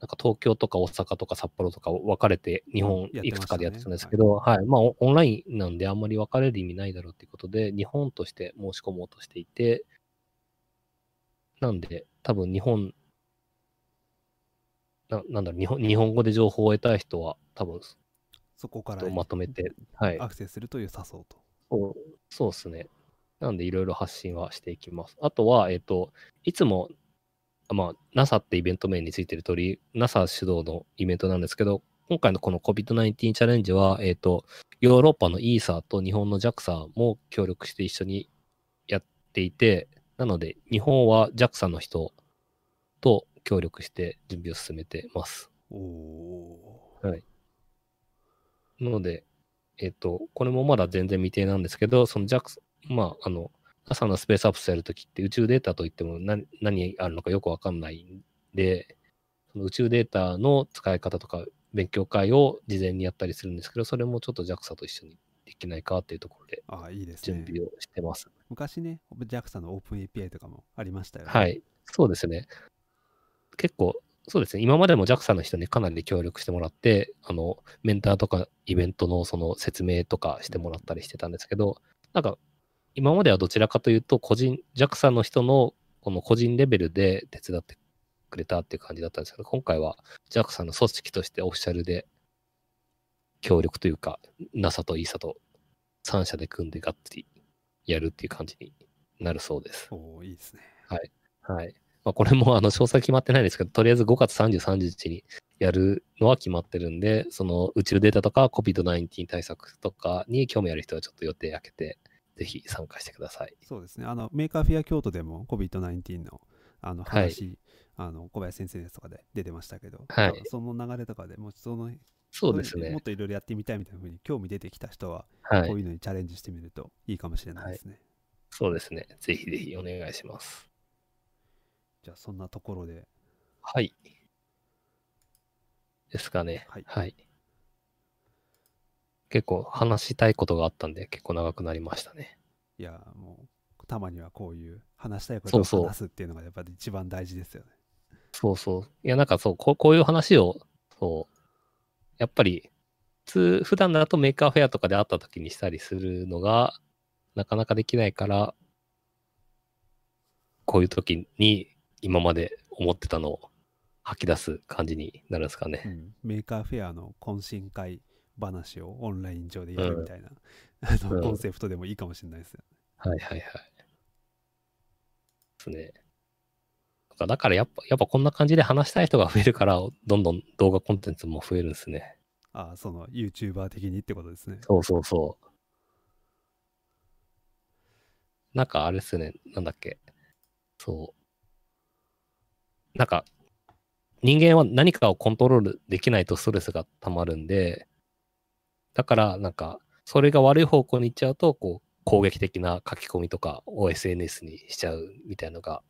なんか東京とか大阪とか札幌とか分かれて日本いくつかでやってたんですけど、はい、まあオオンラインなんであんまり分かれる意味ないだろうっていうことで、日本として申し込もうとしていて、なんで多分日本、ななんだろう日本、日本語で情報を得たい人は多分そこからとまとめて、はい。アクセスすると良さそうと。そうそうですね。なんでいろいろ発信はしていきます。あとは、えっ、と、いつも、あまあ、NASA ってイベント名についてる通り、NASA 主導のイベントなんですけど、今回のこの COVID-19 チャレンジは、えっ、と、ヨーロッパの ESA と日本の JAXA も協力して一緒にやっていて、なので、日本は JAXA の人と協力して準備を進めてます。お。はい。なので、えっ、と、これもまだ全然未定なんですけど、その JAXA、まあ、あの、NASA のスペースアップスやるときって宇宙データといっても何何あるのかよくわかんないんで、その宇宙データの使い方とか勉強会を事前にやったりするんですけど、それもちょっと JAXA と一緒にできないかっていうところでああ、いいですね。準備をしてます。昔ね、JAXA のオープン API とかもありましたよね。はい。そうですね。結構、そうですね。今までも JAXA の人にかなり協力してもらって、あの、メンターとかイベントのその説明とかしてもらったりしてたんですけど、なんか、今まではどちらかというと、個人、JAXA の人のこの個人レベルで手伝ってくれたっていう感じだったんですけど、今回は JAXA の組織としてオフィシャルで協力というか、NASA と ESA と3社で組んでがっつりやるっていう感じになるそうです。おいいですね。はい。まあ、これもあの詳細決まってないですけど、とりあえず5月33日にやるのは決まってるんで、その宇宙データとか COVID-19 対策とかに興味ある人はちょっと予定開けて、ぜひ参加してください。そうですね。あの、 Maker Faire 京都でも COVID-19 のあのはい話、あの小林先生のやつとかで出てましたけど、はいその流れとかでもうそのそうですねもっ。といろいろやってみたいみたいな風に興味出てきた人は、はい。こういうのにチャレンジしてみるといいかもしれないですね。そうですね。ぜひぜひお願いします。じゃあそんなところで、はい。ですかね。はいはい。結構話したいことがあったんで、結構長くなりましたね。いや、もうたまにはこういう話したいことを話すっていうのがやっぱり一番大事ですよね。そうそう。いや、なんかそう、こうこういう話を、そう、やっぱり、普通、普段だと Maker Faire とかで会った時にしたりするのが、なかなかできないから、こういう時に今まで思ってたのを吐き出す感じになるんですかね。うん、Maker Faire の懇親会をオンライン上でやるみたいな、あのうんコンセプトでもいいかもしれないですよ。はいはいはい。ですね。だからやっぱ、やっぱこんな感じで話したい人が増えるから、どんどん動画コンテンツも増えるんですね。ああ、その YouTuber 的にってことですね。そうそうそう。なんかあれですね、なんだっけ。そう。なんか、人間は何かをコントロールできないとストレスが溜まるんで、だからなんか、それが悪い方向に行っちゃうと、こう、攻撃的な書き込みとかを SNS にしちゃうみたいのが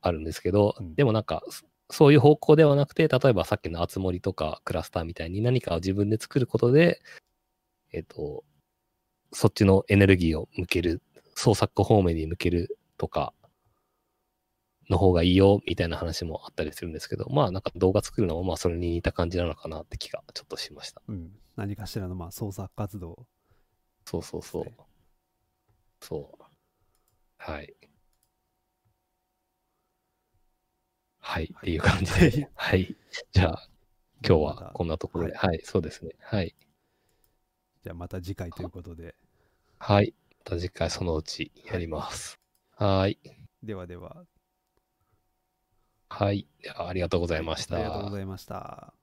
あるんですけど、うんでもなんか、そそういう方向ではなくて、例えばさっきの集まりとかクラスターみたいに何かを自分で作ることで、えっ、と、そっちのエネルギーを向ける、創作方面に向けるとか、の方がいいよ、みたいな話もあったりするんですけど、まあなんか動画作るのもまあそれに似た感じなのかなって気がちょっとしました。うん、何かしらのまあ創作活動。そうそうそうね。そう。はい。はい。っていう感じで。はい。じゃあ、今日はこんなところで。ははい。そうですね。はい。じゃあまた次回ということで。はい。また次回そのうちやります。はい。ではでは、はい。ありがとうございました。ありがとうございました。